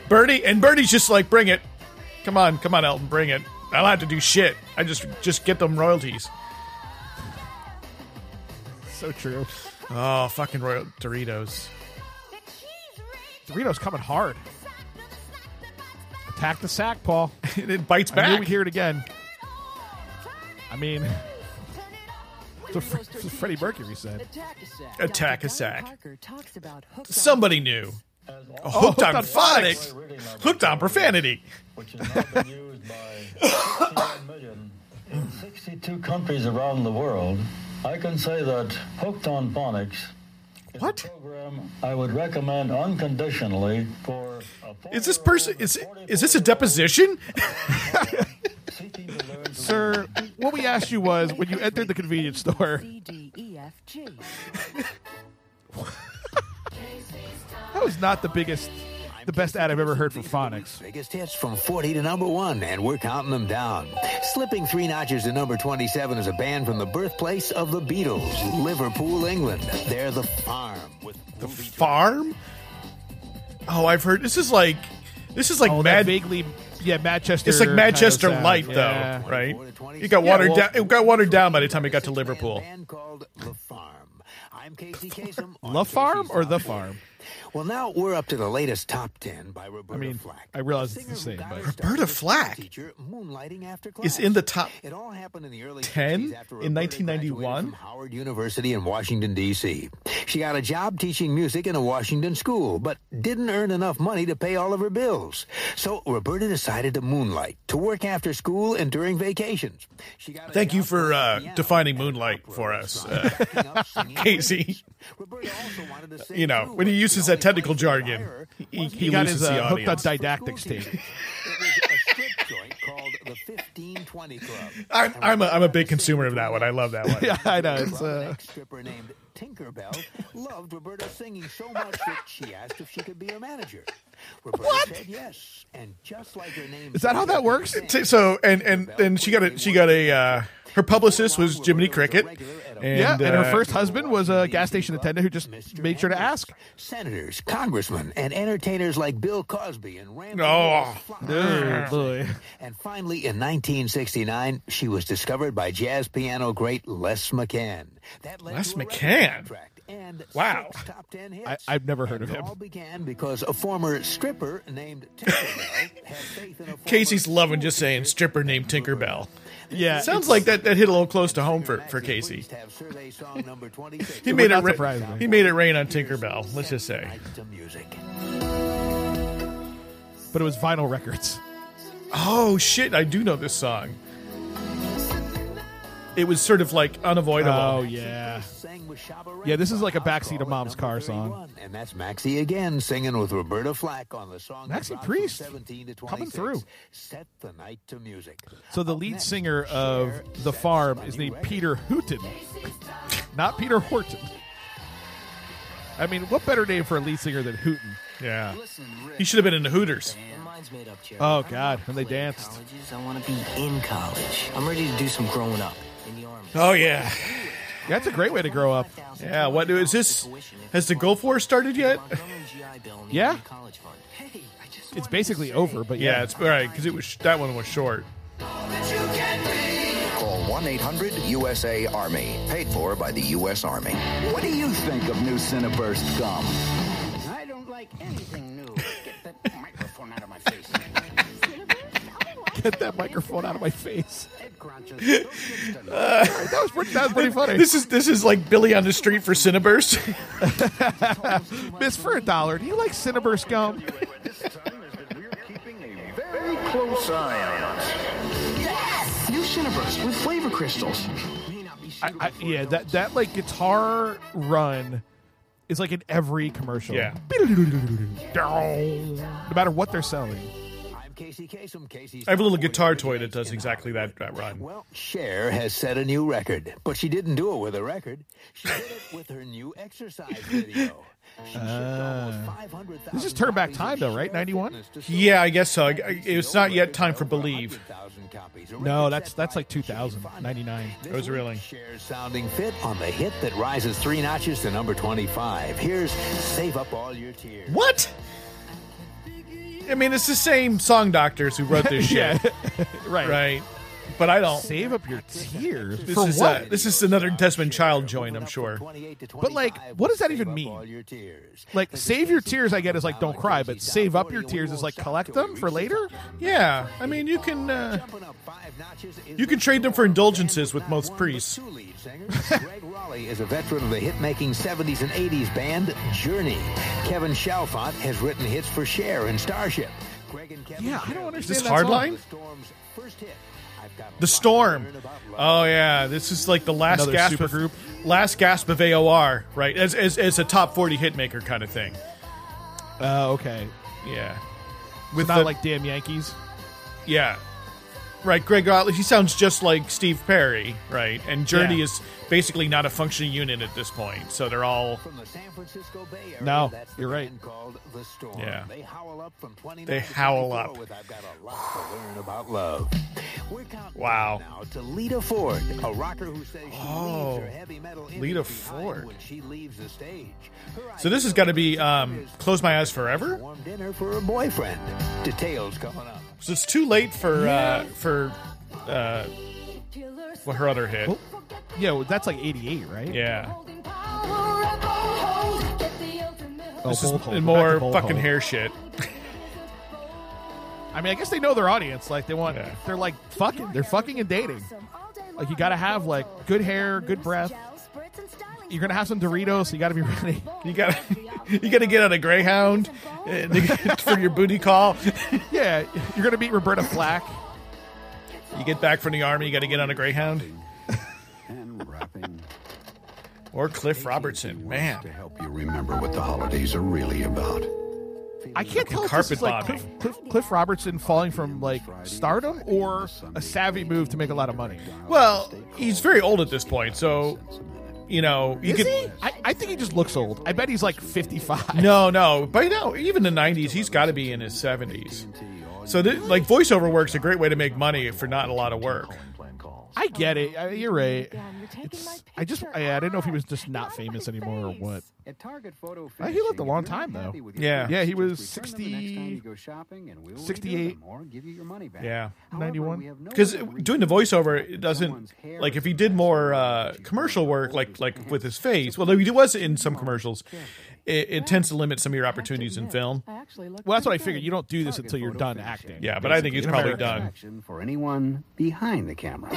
Bernie and Bernie's just like, bring it. Come on, come on, Elton, bring it. I don't have to do shit. I just just get them royalties. So true. Oh, fucking royal Doritos. Doritos coming hard. Attack the sack, Paul. it bites I knew back. we'd hear it again. I mean, so Fre- so Freddie Mercury said. Attack a sack. Talks about Somebody knew. Oh, hooked, hooked on, on phonics. Hooked on profanity. Which has now been used by 61 million in 62 countries around the world, I can say that Hooked on Phonics is What? a program I would recommend unconditionally for a Is this person? Is is this a deposition? seeking to learn to Sir, what we asked you was when you entered the convenience store, C, D, E, F, G. that was not the biggest, the best ad I've ever heard for phonics. Biggest hits from 40 to number one, and we're counting them down. Slipping three notches to number 27 is a band from the birthplace of the Beatles, Liverpool, England. They're the Farm. With The farm? Oh, I've heard. This is like, this is like Oh, mad. vaguely, yeah, Manchester. It's like kind of Manchester. Light, Yeah. though, right? It got Yeah, watered well- down. It got watered down by the time it got to Liverpool. band called The Farm. I'm Casey Kasem. on La Farm or The Farm? Well, now we're up to the latest top 10 by Roberta I mean, Flack. I realize it's the same, but Roberta Flack teacher, is in the top It all happened in the early 10 in 1991? From Howard University in Washington, D.C. She got a job teaching music in a Washington school, but didn't earn enough money to pay all of her bills. So Roberta decided to moonlight, to work after school and during vacations. Thank you for uh, defining moonlight for us, uh, picking up singing Casey. Roberta also wanted to You know, when he uses that technical place jargon, he, he, He got loses his the uh, hooked on audience. didactic school It was a strip joint called the 1520 Club. I'm, I'm, a, I'm a big consumer of that one. I love that one. yeah, I know. It's, Well, uh, ex-stripper named Tinkerbell loved Roberta singing so much that she asked if she could be her manager. Roberta said yes, and just like her name. is that how that works? T- So and and and she got a she got a uh, her publicist was Jiminy Cricket. And, yeah, and her uh, first husband was a gas station attendant who just made sure to ask. Senators, congressmen, and entertainers like Bill Cosby and Ramsey Oh. Bolton Oh, boy. And finally, in 1969, she was discovered by jazz piano great Les McCann. That led Les to a record McCann? and Wow. top 10 hits. I, I've never heard of him. all began because a former stripper named Tinkerbell had faith in a Casey's loving just saying stripper named Tinkerbell. Yeah, Sounds like that, that hit a little close to home for, for Casey. Pleased to have survey song number 26. He made it not ra- he made it rain on Tinkerbell. Let's just say. but it was vinyl records. Oh shit! I do know this song. It was sort of like unavoidable. Oh yeah, yeah. This is like a backseat of mom's car song. And that's Maxi again singing with Roberta Flack on the song. Maxi that brought from Priest 17 to coming through. Set the night to music. So the lead singer of the farm is named Peter Hooton, not Peter Horton. I mean, what better name for a lead singer than Hooton? Yeah, he should have been in the Hooters. Mine's made up, Jerry. Oh God, when they danced. I want to be in college. I'm ready to do some growing up in the army. Oh yeah, that's a great way to grow up. Yeah, what is this? Has the Gulf War started yet? Yeah, it's basically over. But yeah, Yeah, it's all right because it was that one was short. Call 1 800 USA Army. Paid for by the U.S. Army. What do you think of new Cinnaburst gum? I don't like anything new. Get that microphone out of my face. get that microphone out of my face. Uh, that was pretty. That was pretty funny. This is this is like Billy on the street for Cinnaburst. Miss for a dollar. Do you like Cinnaburst gum? Very close eye on us. New Cinnaburst with flavor crystals. I, I, yeah, that that like guitar run is like in every commercial. Yeah. No matter what they're selling. Casey Kasem. I have a little guitar toy that does exactly that, that run. Well, Cher has set a new record, but she didn't do it with a record. She did it with her new exercise video. Uh, this is turn back time though, right? Ninety one. Yeah, I guess so. It's not yet time for Believe. No, that's that's like 2000, 99. It was really. Cher's sounding fit on the hit that rises three notches to number 25. Here's Save Up All Your Tears. What? I mean, it's the same song doctors who wrote this shit. Right. Right. But I don't. Save up your tears This for is what? Uh, this is another Desmond Child joint, I'm sure. but like, what does that even mean? Like, save your tears, I get is like don't cry, but save up your tears is like collect them for later. Yeah, I mean, you can uh, you can trade them for indulgences with most priests. Gregg Rolie is a veteran of the hit-making 70s and 80s band Journey. Kevin Chalfant has written hits for Cher and Starship. Greg and Kevin Yeah, I don't Cher- understand Is this that song. Hardline? Storm's first hit. The Storm. Oh yeah, this is like the last Another gasp of last gasp of AOR, right? As as, as a top forty hit maker kind of thing. Uh, okay. Yeah, With With not the- like damn Yankees. yeah, right. Gregg Rolie, he sounds just like Steve Perry, right? And Journey Yeah. is basically not a functioning unit at this point, so they're all From the San Francisco Bay Area, No, that's the you're right. band Called the Storm. Yeah. They howl up from 29 They to howl up. With I've got a lot to learn about love. We're counting Wow. now to Lita Ford, a rocker who says she Oh, leaves her heavy metal Lita industry Ford. when she leaves the stage. Her So this has got to be um, "Close My Eyes Forever." warm dinner for her boyfriend. Details coming up. So it's too late for uh, for uh, what her other hit. Yeah, well, that's like '88, right? Yeah, Oh, this is Bold Hold. and Go back to more Bolt fucking Hole. hair shit. I mean, I guess they know their audience. Like they want, Yeah. they're like fucking, they're fucking and dating. Like you got to have like good hair, good breath. You're gonna have some Doritos, so you got to be ready. You got to you got to get on a Greyhound uh, for your booty call. yeah, you're gonna meet Roberta Flack. You get back from the army, you got to get on a Greyhound. Or Cliff Robertson, man. to help you remember what the holidays are really about. I can't tell if this is like. Cliff, Cliff, Cliff Robertson falling from like stardom or a savvy move to make a lot of money. Well, he's very old at this point, so you know you Is could. he? I, I think he just looks old. I bet he's like 55. No, no, but no, even the '90s, he's got to be in his 70s. So, th- like, voiceover work's a great way to make money for not a lot of work. I get it. I, you're right. It's, I just, I, I didn't know if he was just not famous anymore or what. At Target Photo Uh, he lived a long time, though. happy with your Yeah. Yeah, he was just return them the next time 60 you go shopping and we'll 68. or give you your money back. Yeah. However, 91. we no Because doing the voiceover, it doesn't like if he did more uh, commercial work, like like with his face. Well, he was in some commercials. It, it tends to limit some of your opportunities in film. Well, that's what I figured. You don't do this until you're done acting. Yeah, but I think he's probably done. for anyone behind the camera.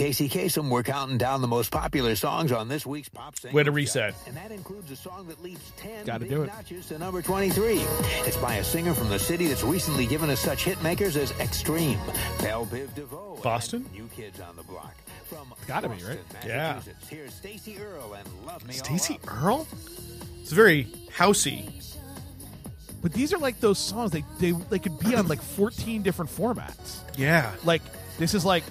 Casey Kasem. We're counting down the most popular songs on this week's Pop Singles Way to Chart. reset. And that includes a song that leaps 10 Gotta big do it. notches to number 23. It's by a singer from the city that's recently given us such hit makers as Extreme, Belle Biv DeVoe, and Boston? New Kids on the Block. From Gotta be, right? Yeah. Massachusetts, Here's Stacy Earl and Love Me All Stacy Up. Earl? It's very housey. But these are like those songs. They they they could be on like 14 different formats. Yeah. Like this is like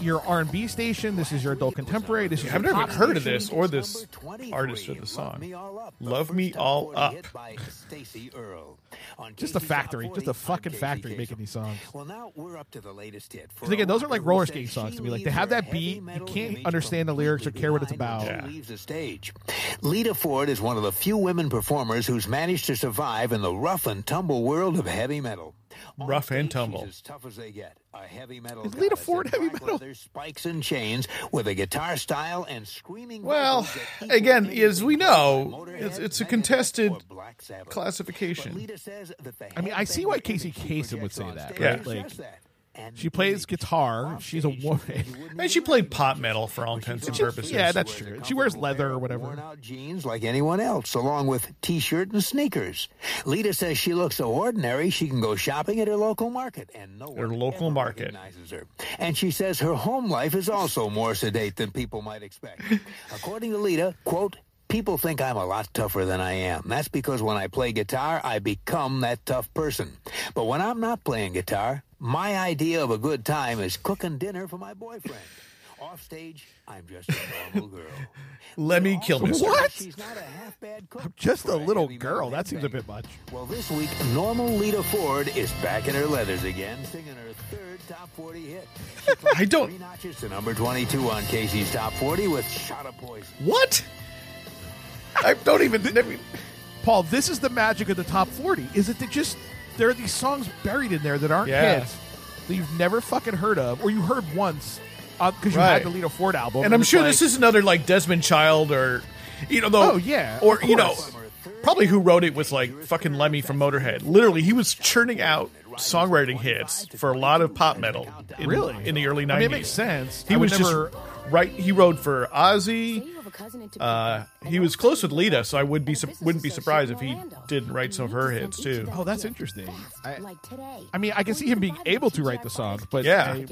your R&B station. This is your adult contemporary. This is I've your never pop heard of station. this or this artist or the song. Love Me All Up. by Earl. On Just a factory, just a I'm fucking factory Kasem. making these songs. Well, now we're up to the latest hit. Because again, those are like rocker roller who skating songs to me. Like they have that beat, you can't understand the lyrics or care what it's about. when she leaves the stage. Lita Ford is one of the few women performers who's managed to survive in the rough and tumble world of heavy metal. On Rough and tumble. She's as tough as they get. A heavy metal. Is Lita Ford heavy metal? leather, spikes and chains with a guitar style and screaming. Well, vocals that equal again, as we know, it's, it's a contested Black classification. Lita says that the I mean, I see why Casey Kasem would say that. Right? Like she plays guitar. She's a woman. And she played pop metal for all intents and purposes. Yeah, that's true. She wears leather or whatever. Worn out jeans like anyone else, along with t-shirt and sneakers. Lita says she looks so ordinary she can go shopping at her local market, and no Her one local ever market. recognizes her. And she says her home life is also more sedate than people might expect. According to Lita, quote. People think I'm a lot tougher than I am. That's because when I play guitar, I become that tough person. But when I'm not playing guitar, my idea of a good time is cooking dinner for my boyfriend. Off stage, I'm just a normal girl. Let me kill Mr. What? She's not a half bad cook. I'm just a little girl. That seems a bit much. Well, this week, normal Lita Ford is back in her leathers again, singing her third top 40 hit. I don't- Three notches to number 22 on Casey's top 40 with Shot of Poison. What? I don't even. never- Paul, this is the magic of the top 40. Is it that just there are these songs buried in there that aren't Yeah. hits that you've never fucking heard of or you heard once uh, because you Right. had the Lita Ford album. and I'm it's sure like- this is another like Desmond Child or, you know, though. Oh, yeah, Or of you know, course. Probably who wrote it was like fucking Lemmy from Motorhead. Literally, he was churning out songwriting hits for a lot of pop metal. In, Really? in the early 90s. I mean, it makes sense. He I would was never- just right. He wrote for Ozzy. Uh, he was close with Lita, so I would be su- wouldn't be surprised if he did write some of her hits too. Oh, that's interesting. I, I mean, I can see him being able to write the songs, but Yeah. I-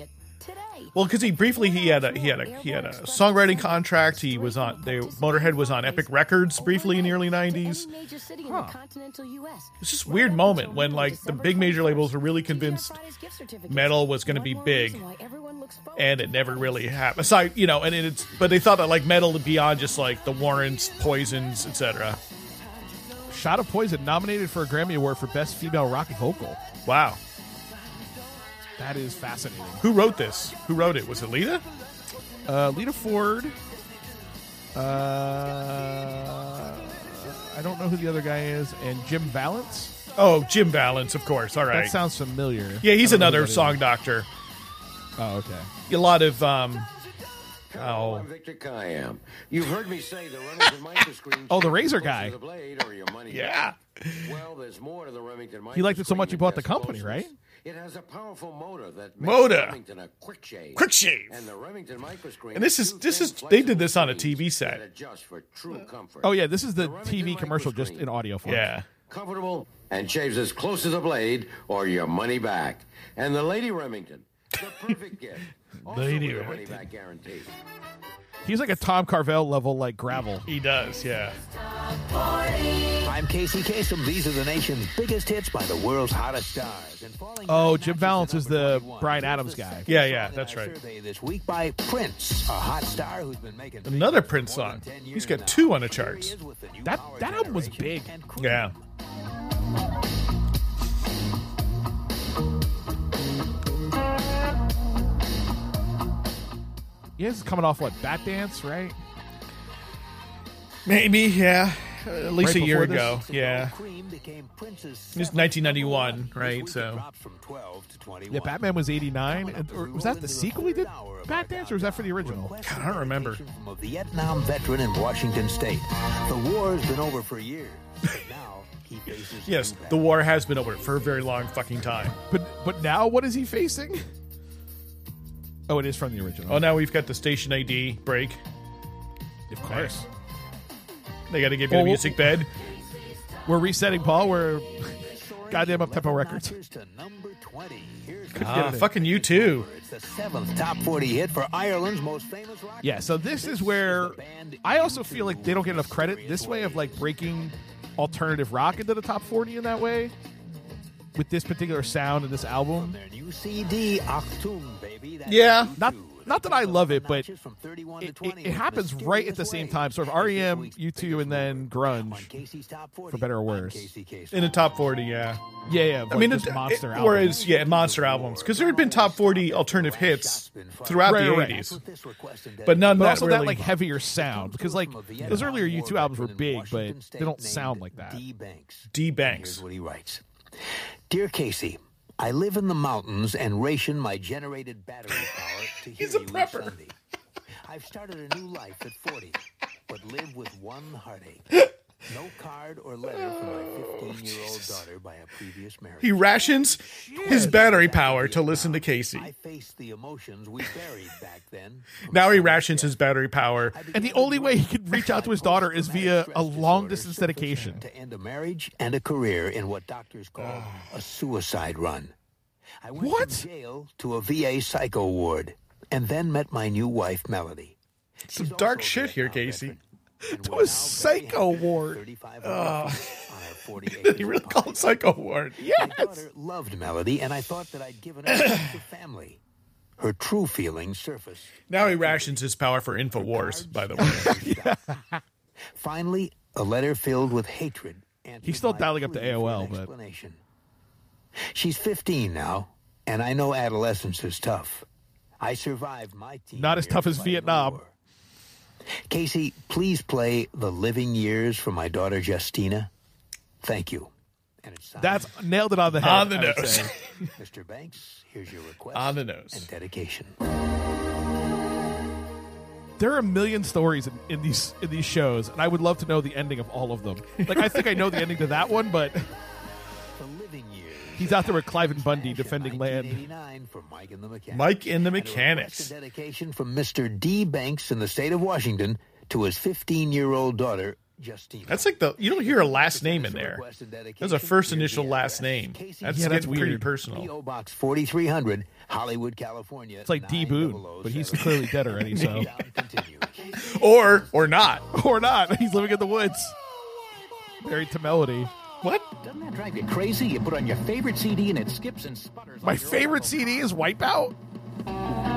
Well, because he briefly he had a he had a he had a songwriting contract. He was on they Motorhead was on Epic Records briefly in the early '90s. Major city in the continental U.S. It's just weird moment when like the big major labels were really convinced metal was going to be big, and it never really happened. Aside, you know, and it's but they thought that like metal beyond just like the Warrants, Poisons, etc. Shot of Poison nominated for a Grammy Award for Best Female Rock Vocal. Wow, That is fascinating. who wrote this? Who wrote it? Was it Lita? Uh, Lita Ford. Uh, I don't know who the other guy is, and Jim Vallance. Oh, Jim Vallance, of course. All right, That sounds familiar. yeah, he's I don't know who another that is. song doctor. Oh, okay. A lot of um, Hello, Oh. I'm Victor Kiam. You've heard me say the Remington microscreen. Oh, the razor guy. The blade or your money Yeah. back. Well, there's more to the Remington He liked it so much he bought the company, right? It has a powerful motor that makes Motor. Remington a quick shave. Quick shave. And the Remington microscreen. And this is this is they did this on a TV set. adjust for true uh, comfort. Oh yeah, this is the, The TV commercial just in audio form. Yeah. Comfortable and shaves as close as a blade or your money back. And the Lady Remington, the perfect gift. Also Lady with a money back guarantee. He's like a Tom Carvel level, like gravel. He does, yeah. I'm Casey Kasem. These are the nation's biggest hits by the world's hottest stars. And falling Oh, nine Jim notches Vallance is the Bryan Adams guy. Yeah, yeah, that's right. This week by Prince, a hot star who's been making big Another hits for Prince more than song. 10 He's years got now. two on the Here he charts. is with the new That Power that album was Generation big. and Creep. Yeah. Yeah, this is coming off what Bat Dance, right? Maybe, yeah. At least Right a year before this? ago. Yeah. Cream became It's 1991, number one. This right, so- from 12 to 21. Yeah, Batman was eighty nine. Or was that the sequel he did? Bat Dance, or was that for the original? I don't remember. From a Vietnam veteran in Washington State. The war has been over for years. Now he faces Yes, the war has been over for a very long fucking time. But but now what is he facing? Oh, it is from the original. Oh, now we've got the station ID break. Of course. They got to give you Well, the music bed. We're resetting, Paul. We're goddamn up tempo records. Ah, fucking you too. The seventh top 40 hit for Ireland's most famous rock. Yeah, so this is where I also feel like they don't get enough credit this way of like breaking alternative rock into the top 40 in that way with this particular sound and this album. Their New CD, Achtung, baby. That's Yeah. Not not that I love it, but it, it, it happens right at the same time. Sort of REM, U2, and then grunge, for better or worse. In the top 40, yeah. Yeah, yeah. I mean, this it, monster it- album. whereas yeah, monster albums because there had been top forty alternative hits throughout Right, the right. eighties, but none but that also really. that like heavier sound because like those earlier U2 albums were big, but they don't sound like that. D Banks. Here's what he writes. Dear Casey, I live in the mountains and ration my generated battery power to hear He's a you each. Sunday. I've started a new life at 40, but live with one heartache. No card or letter from my 15 year old daughter by a previous marriage. He rations his battery power to listen to Casey. I faced the emotions we buried back then. Now he rations his battery power. And the only way he could reach out to his daughter is via a long distance dedication. To end a marriage and a career in what doctors call a suicide run. I went What? from jail to a VA psycho ward and then met my new wife, Melody. Some dark shit here, Casey. To a psycho ward. Oh. Oh. he really called it Psycho Ward. My Yes. daughter loved Melody, and I thought that I'd given her of family. Her true feelings surfaced. Now he rations his power for Infowars. By the way, Finally, a letter filled with hatred. He's still dialing up to AOL, but- explanation. She's 15 now, and I know adolescence is tough. I survived my teen Not as tough as Vietnam. war. Casey, please play The Living Years for my daughter Justina. Thank you. And it's That's nailed it on the head. On the nose. say. Mr. Banks. Here's your request on the nose. and dedication. There are a million stories in, in these in these shows, and I would love to know the ending of all of them. Like I think I know the ending to that one, but The Living Years. He's out there with Cliven Bundy defending land. 1989 for Mike and the Mechanics. Mike and the And a Mechanics. and dedication from Mr. D. Banks in the state of Washington to his 15-year-old daughter, Justine. That's like the you don't hear a last name in there. That's a first initial last name. That's, Yeah, that's getting pretty personal. P.O. Box 4300, Hollywood, California. It's like D Boone, but he's clearly dead oh already. So Or or not. or not, he's living in the woods, married to Melody. What? Doesn't that drive you crazy? You put on your favorite CD and it skips and sputters. My favorite. CD is Wipeout.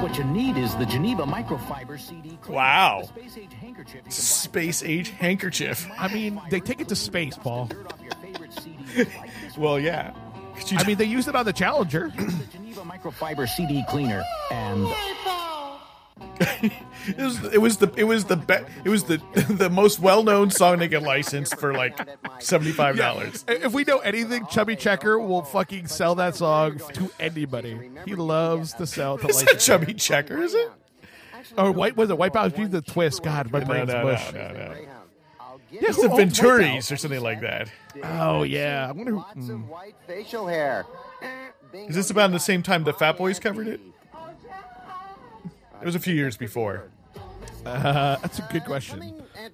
What you need is the Geneva microfiber CD. cleaner. Wow. Space age handkerchief. Space age handkerchief. I mean, they take it to space, Paul. dirt off your favorite CD. like this Well, yeah. I mean, they used it on the Challenger. the Geneva microfiber CD cleaner and it was it was the it was the be, it was the the most well known song they get licensed for like seventy five dollars. If we know anything, Chubby Checker will fucking sell that song to anybody. He loves to sell to Is like that Chubby Checker? Is it? Oh, white was it Wipeout? He's the twist. God, my No, brain's no, mush. no, no, no. Yeah, It's the Venturis or something like that. Oh yeah, I wonder. Who, Lots mm. of white facial hair. Is this about the same time the Fat Boys covered it? It was a few years before. Uh, that's a good question. Aunt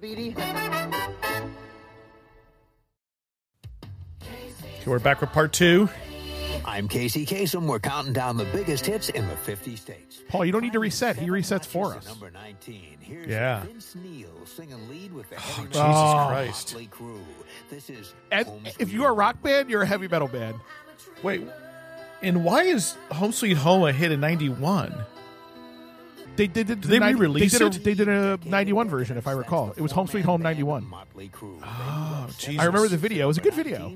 So we're back with part two. I'm Casey Kasem. We're counting down the biggest hits in the 50 states. Paul, you don't need to reset. He resets for us. Number 19. Here's Yeah. Vince Neil singing lead with the Oh, Heavy Jesus Metal Christ. Mötley Crüe. This is And if you're a rock band, you're a heavy metal band. Wait, and why is Home Sweet Home a hit in '91? They did. Did, they re-release they did, it? A, they did a '91 version, if I recall. It was Home Sweet Home '91. Mötley Crüe. Oh, Jesus! I remember the video. It was a good video.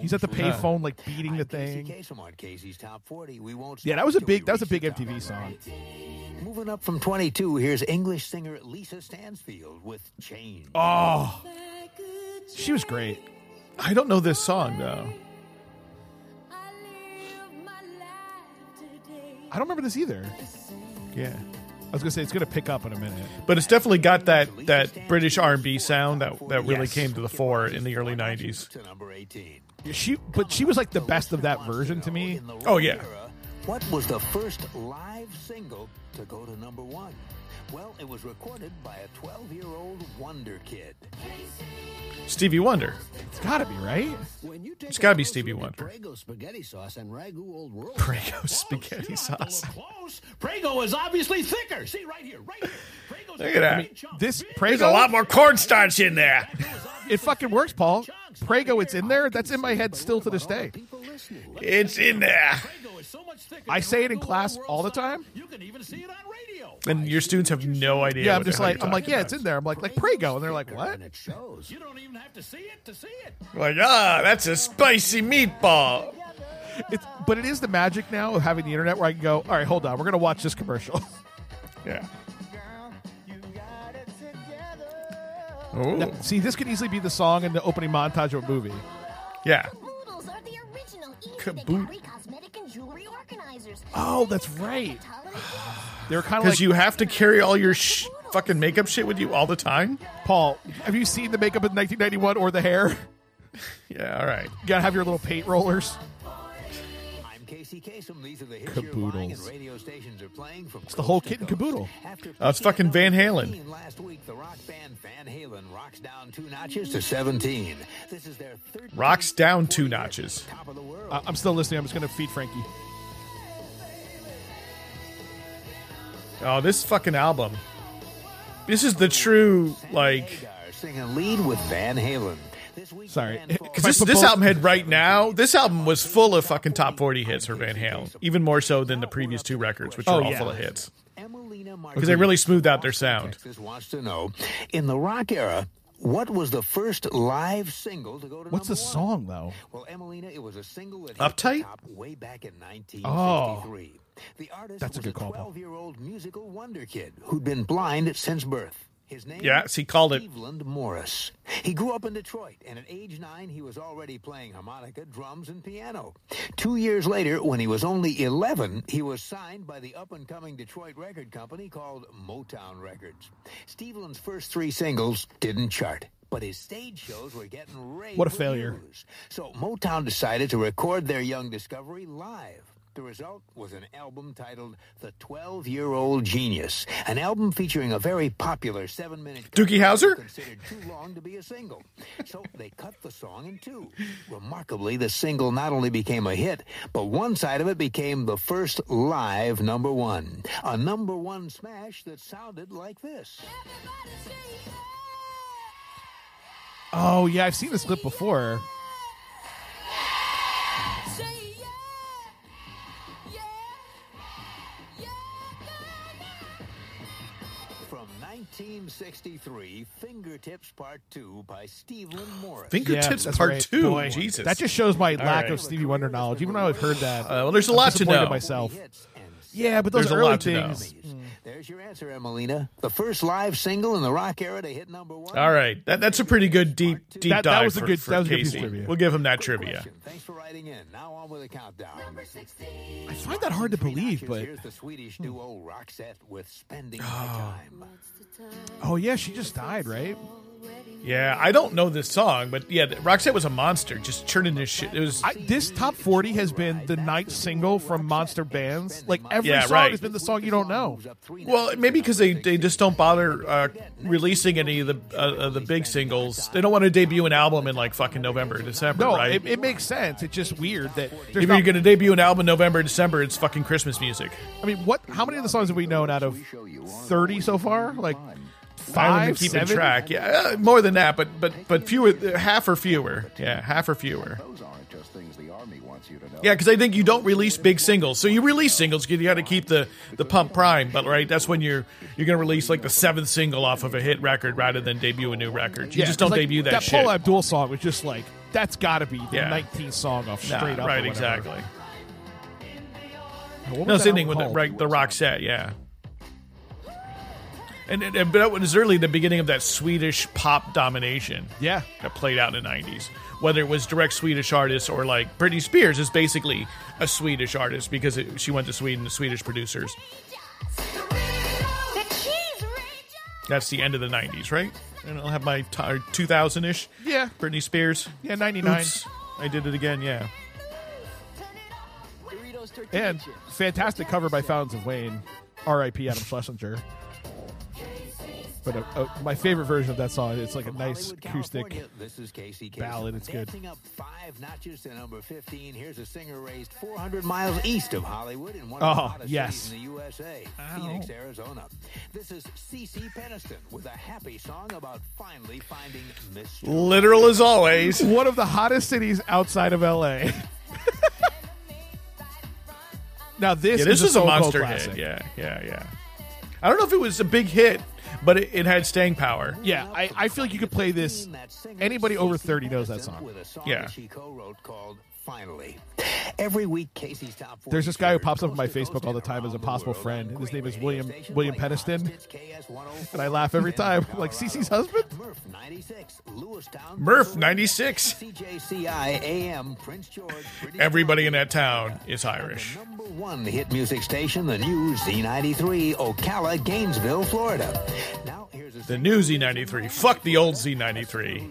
He's at the payphone, like beating the I'm Casey thing. Kasem on Casey's Top 40. We won't Yeah, that was a big. That was a big MTV song. Moving up from 22, here's English singer Lisa Stansfield with Change. Oh, she was great. I don't know this song though. I don't remember this either. Yeah, I was gonna say it's gonna pick up in a minute. but it's definitely got that that British R&B sound that that really Yes. came to the fore in the early '90s. To number 18. She, but she was like the best of that version to me. Oh yeah, What was the first live single to go to number one? Well, it was recorded by a 12 year old Wonder Kid. Stevie Wonder. It's got to be, right? It's got to be Stevie Wonder. Prego spaghetti sauce and ragu old world. Prego spaghetti sauce. Close. Prego is obviously thicker. See right here, right here. Prego's Look at that. I mean, this There's a lot more cornstarch in there. it fucking works, Paul. Prego, it's in there. That's in my head still to this day. It's in there. I say it in class all the time. And your students have no idea. Yeah, I'm just like, I'm like, yeah, it's in there. I'm like, like Prego, and they're like, what? And it shows. You don't even have to see it to see it. Like, ah, that's a spicy meatball. It's, but it is the magic now of having the internet where I can go, all right, hold on, we're gonna watch this commercial. Yeah. Now, see, this could easily be the song in the opening montage of a movie. Yeah. Caboodles organizers. Oh, that's right. They're kind of Because like you have to carry all your sh- fucking makeup shit with you all the time. Paul. Have you seen the makeup in 1991 or the hair? Yeah, all right. You gotta have your little paint rollers. I'm Casey Kasem. These are the hits you're buying and Caboodles. radio stations are playing from It's the whole kit and caboodle. After Oh, it's fucking Van Halen. Last week, the rock band Van Halen rocks down two notches to 17. This is their third Rocks down two notches. top of the world. I- I'm still listening. I'm just gonna feed Frankie. Oh, this fucking album. This is the true like. Singing lead with Van Halen. Sorry. Because this, this album had right now, this album was full of fucking top 40 hits for Van Halen. Even more so than the previous two records, which Oh, are all yeah. full of hits. Because they really smoothed out their sound. Texas wants to oh, know in the rock era, what was the first live single to go to What's the song though? Well, Emelina, it was a single that Uptight? way back in 1953. Oh. the artist That's a was good call, Paul. 12-year-old musical wonder kid who'd been blind since birth. His name? Yeah, so he called it. Steveland Morris. He grew up in Detroit, and at age nine, he was already playing harmonica, drums, and piano. Two years later, when he was only 11, he was signed by the up-and-coming Detroit record company called Motown Records. Steveland's first three singles didn't chart, but his stage shows were getting rave What a failure. reviews. So Motown decided to record their young discovery live. The result was an album titled The 12 Year Old Genius, an album featuring a very popular seven minute Doogie Howser? considered too long to be a single. So they cut the song in two. Remarkably, the single not only became a hit, but one side of it became the first live number one. A number one smash that sounded like this. Oh yeah, I've seen this clip before. 1963, Fingertips Part 2 by Steveland Morris. Fingertips that's Part right. 2. Boy, Jesus. That just shows my All lack right. of Stevie Wonder knowledge. Even though I've heard that, Uh, well, there's a I'm lot to disappointed know. Myself. Yeah, but those There's a early lot to know. things. There's your answer, Emelina. The first live single in the rock era to hit number one. All right. That, that's a pretty good deep deep That- that dive was a good- for that was a good piece of trivia. We'll give him that trivia. Question. Thanks for writing in. Now on with the countdown. Number 16. I find that hard to believe, but Here's the Swedish duo Roxette with Spending My oh. Time. oh yeah, she just died, right? Yeah, I don't know this song, but yeah, Roxette was a monster, just churning this shit. It was I, this top forty has been the night single from monster bands. Like every Yeah, song right. has been the song you don't know. well, maybe because they, they just don't bother uh, releasing any of the uh, the big singles. They don't want to debut an album in like fucking November, December, No, right? it, it makes sense. It's just weird that if not, you're going to debut an album in November, December, it's fucking Christmas music. I mean, what? How many of the songs have we known out of thirty so far? Like five, haven't been keeping seven? track. Yeah, uh, more than that, but but but fewer, half or fewer. Yeah, half or fewer. Those aren't just things the Army wants you to know. Yeah, because I think you don't release big singles. So you release singles because you got to keep the the pump prime. But right, that's when you're you're going to release like the seventh single off of a hit record rather than debut a new record. You Yeah, just don't like, debut that, That shit. Paula Abdul song was just like that's got to be the Yeah. 19th song off Nah, straight up. right, exactly. What was No, that same thing with the, called? right, the Roxette, yeah. And, and, and but that was early the beginning of that Swedish pop domination. Yeah, that played out in the '90s. Whether it was direct Swedish artists or like Britney Spears is basically a Swedish artist because it, she went to Sweden, the Swedish producers. That's the end of the '90s, right? And I'll have my 2000 ish. Yeah. Britney Spears. Yeah, 99. Oops, I did it again. Yeah. And fantastic cover by Fountains of Wayne. R.I.P. Adam Schlesinger. But uh, uh, my favorite version of that song, it's like a nice acoustic This is Casey Kasem. ballad. It's good. Dancing up five notches to number 15. Here's a singer raised 400 miles east of Hollywood in one of the Oh, hottest yes. in the USA, Phoenix, Arizona. This is CeCe Peniston with a happy song about finally finding Miss Literal as always. One of the hottest cities outside of L.A. now this, yeah, this is, is a Soul monster classic. hit. Yeah, yeah, yeah. I don't know if it was a big hit, but it, it had staying power. Yeah, I, I feel like you could play this. Anybody over 30 knows that song. with a song Yeah. That she co-wrote called Finally. Every week, Casey's Top 40 There's this guy who pops up on my Facebook all the time as a possible friend. His name is William William Peniston, oh and I laugh every time. Like Cece's husband. Murph 96, Lewistown, Murph ninety six. CJCI AM, Prince George, Everybody in that town is Irish. number one hit music station, the new Z93, Ocala, Gainesville, Florida. Now here's The new Z ninety three. Fuck the old Z ninety three.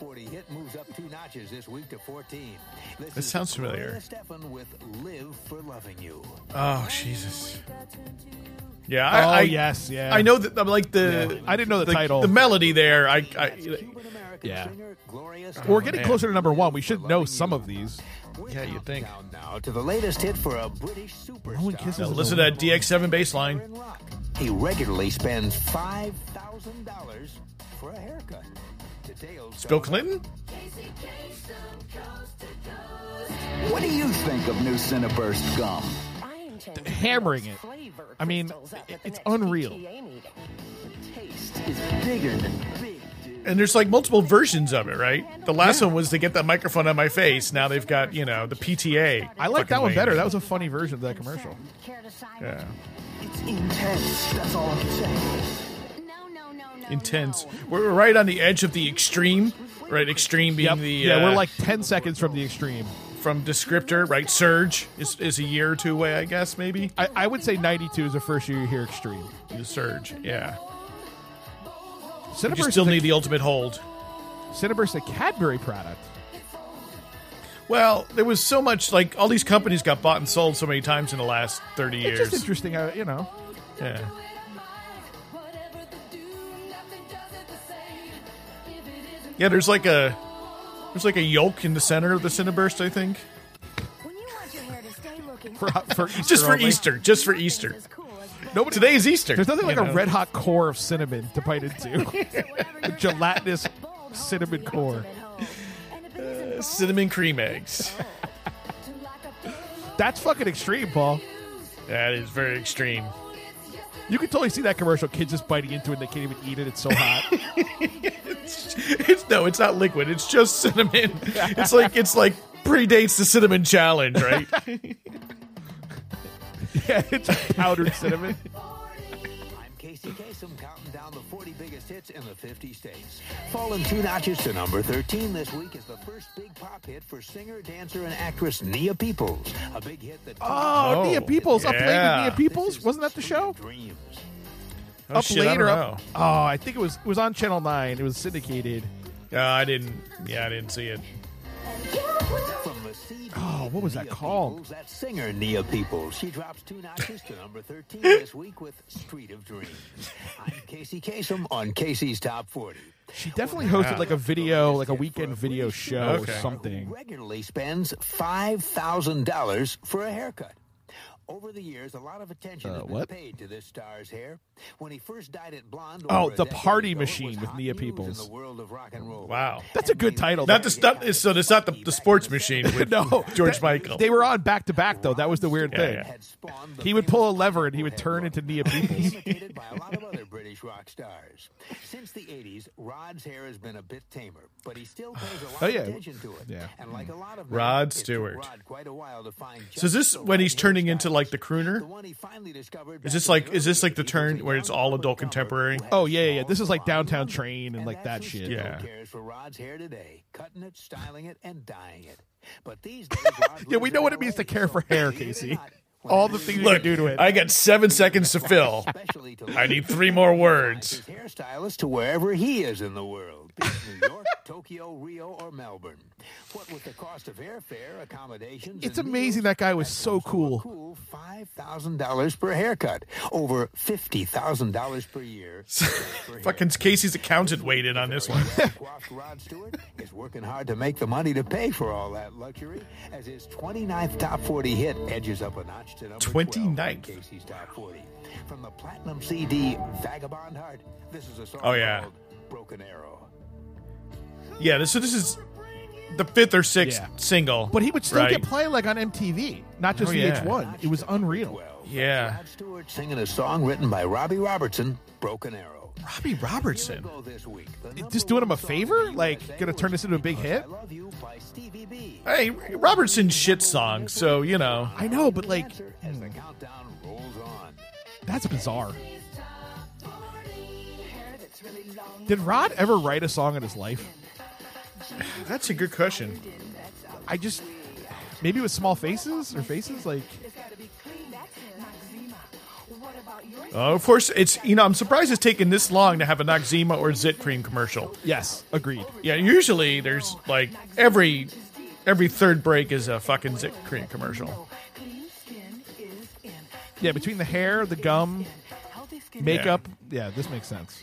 16th 40 hit moves up two notches this week to 14. This, This is sounds familiar. Estefan with "Live for Loving You." Oh Jesus. Yeah. I, Oh, I, yes, yeah. I know that. I'm like the. Yeah. I didn't know the title. The melody there. I. I Yeah. Gloria oh, We're getting man. closer to number one. We should know some of these. yeah. You think? Now to the latest hit for a British superstar. No one kisses Now listen to that DX7 bass line. He regularly spends five thousand dollars for a haircut. Details. Bill Clinton. What do you think of new Cinnaburst gum? Hammering it. I mean, it's unreal. Taste is bigger than big. And there's like multiple versions of it, right? The last one was to get that microphone on my face. Now they've got you know the PTA. I like that one lame. better. That was a funny version of that commercial. Yeah. It's intense. That's all I'm saying. Intense. We're right on the edge of the extreme, right? Extreme being Yep. the yeah, uh, we're like 10 seconds from the extreme. from descriptor, right? Surge is, is a year or two away, I guess, maybe. I, I would say 92 is the first year you hear extreme. The surge, yeah. Cinnaburst you still need the ultimate hold. Cinnaburst a Cadbury product. Well, there was so much like all these companies got bought and sold so many times in the last thirty It's years. just interesting, how, you know. Yeah. Yeah, there's like a there's like a yolk in the center of the Cinnaburst, I think. For, for Easter just for only. Easter, just for Easter. Nobody, Today's Easter. There's nothing like you a red hot core of cinnamon to bite into. a gelatinous cinnamon core. Uh, cinnamon cream eggs. That's fucking extreme, Paul. That is very extreme. You can totally see that commercial. Kids just biting into it and they can't even eat it. It's so hot. It's no, it's not liquid. It's just cinnamon. It's like it's like predates the cinnamon challenge, right? yeah, it's powdered cinnamon. I'm Casey Kasem counting down the 40 biggest hits in the 50 states. Falling two notches to number 13 this week is the first big pop hit for singer, dancer, and actress Nia Peeples. A big hit that Oh, Nia oh, Peeples. Up late with. Nia Peeples. Wasn't that the show? dreams. Oh, up shit, I don't or up? Oh, I think it was it was on Channel Nine. It was syndicated. Uh, I didn't. Yeah, I didn't see it. From the CD, Oh, what was that Nia called? Peeples, that singer Nia Peeples. She drops two notches to number 13 this week with Street of Dreams. I'm Casey Kasem on Casey's Top 40. She definitely hosted like a video, like a weekend video show Okay. or something. regularly spends five thousand dollars for a haircut. Over the years, a lot of attention Uh, has been what? paid to this star's hair. When he first dyed it blonde, Oh, the Party ago, Machine with Nia Peeples. In the world of rock and roll. Wow. That's a good title. Not the stuff. So it's not the, the sports machine with no, George that- Michael. They were on back to back though. That was the weird Yeah, thing. yeah. Had spawned the He would pull a lever and he would turn into Nia Peeples. imitated by a lot of other British rock stars. Since the 80s, Rod's hair has been a bit tamer, but he still pays a lot Oh, of yeah. attention to it. Yeah. And like a lot of Rod Stewart. Rod quite a while to find So is this when he's turning into hairstyle. Like the crooner? The one he finally discovered Is this like is this like the turn where it's all adult contemporary? Oh yeah, yeah. small, This is like Downtown. Train and like that shit. Yeah. for Rod's hair today, cutting it, styling it, and dyeing it. But these days, Yeah, we know what it means to care for hair, believe it or Casey. not, all the things you Look, can do to it. I got seven seconds to fill. I need three more words. hairstylist to wherever he is in the world. New York, Tokyo, Rio, or Melbourne. What with the cost of airfare, accommodations, It's amazing that guy was so cool. cool five thousand dollars per haircut, over fifty thousand dollars per year. Fucking Casey's accountant weighed in on this one. Coiffed Rod Stewart is working hard to make the money to pay for all that luxury as his 29th top 40 hit edges up a notch to number 29th. 12 on Casey's top 40. From the platinum CD Vagabond Heart, this is a song Oh, yeah. called Broken Arrow. Yeah, this, so this is the fifth or sixth Yeah. single. But he would still right? get play like on MTV, not just Oh, yeah. VH1. It was unreal. Yeah. Rod Stewart singing a song written by Robbie Robertson, Broken Arrow. Robbie Robertson. Go this week. The Just doing him a favor? Like, gonna turn this into a big hit? Love You by Stevie B. Hey, Robertson's shit song, so you know. I know, but like, As the hmm. countdown rolls on. that's bizarre. Did Rod ever write a song in his life? That's a good question. I just maybe with small faces or faces like Uh, of course, it's you know I'm surprised it's taken this long to have a Noxzema or Zit cream commercial. yes, agreed. Yeah, usually there's like every every third break is a fucking Zit cream commercial. Yeah, between the hair, the gum, makeup, yeah, this makes sense.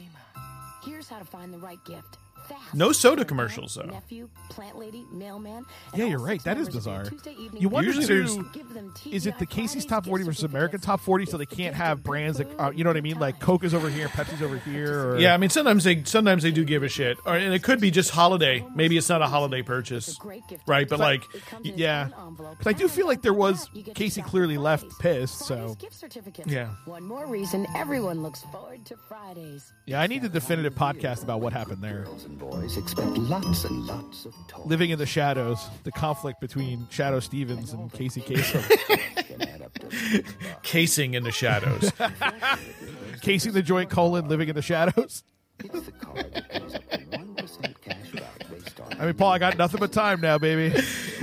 Here's how to find the right gift. Fast. No soda commercials though. Nephew, plant lady, mailman. Yeah, you're right. That is members of their bizarre. You wonder Usually too, there's- Give them is it the Casey's top 40 versus certificate. American top 40 so they can't have brands that uh, you know what I mean like Coke is over here, Pepsi's over here or Yeah, I mean sometimes they sometimes they do give a shit, or and it could be just holiday. Maybe it's not a holiday purchase, right? But like, yeah. Cuz I do feel like there was Casey clearly left pissed, so Gift certificates. Yeah. One more reason everyone looks forward to Fridays. yeah, I need a definitive podcast about what happened there. Girls and boys expect lots and lots of talk. Living in the shadows, the conflict between Shadoe Stevens and Casey Kasem. casing in the shadows. Casing the joint colon living in the shadows. It's the card that pays up to 1% cash back based on I mean, Paul, I got nothing but time now, baby.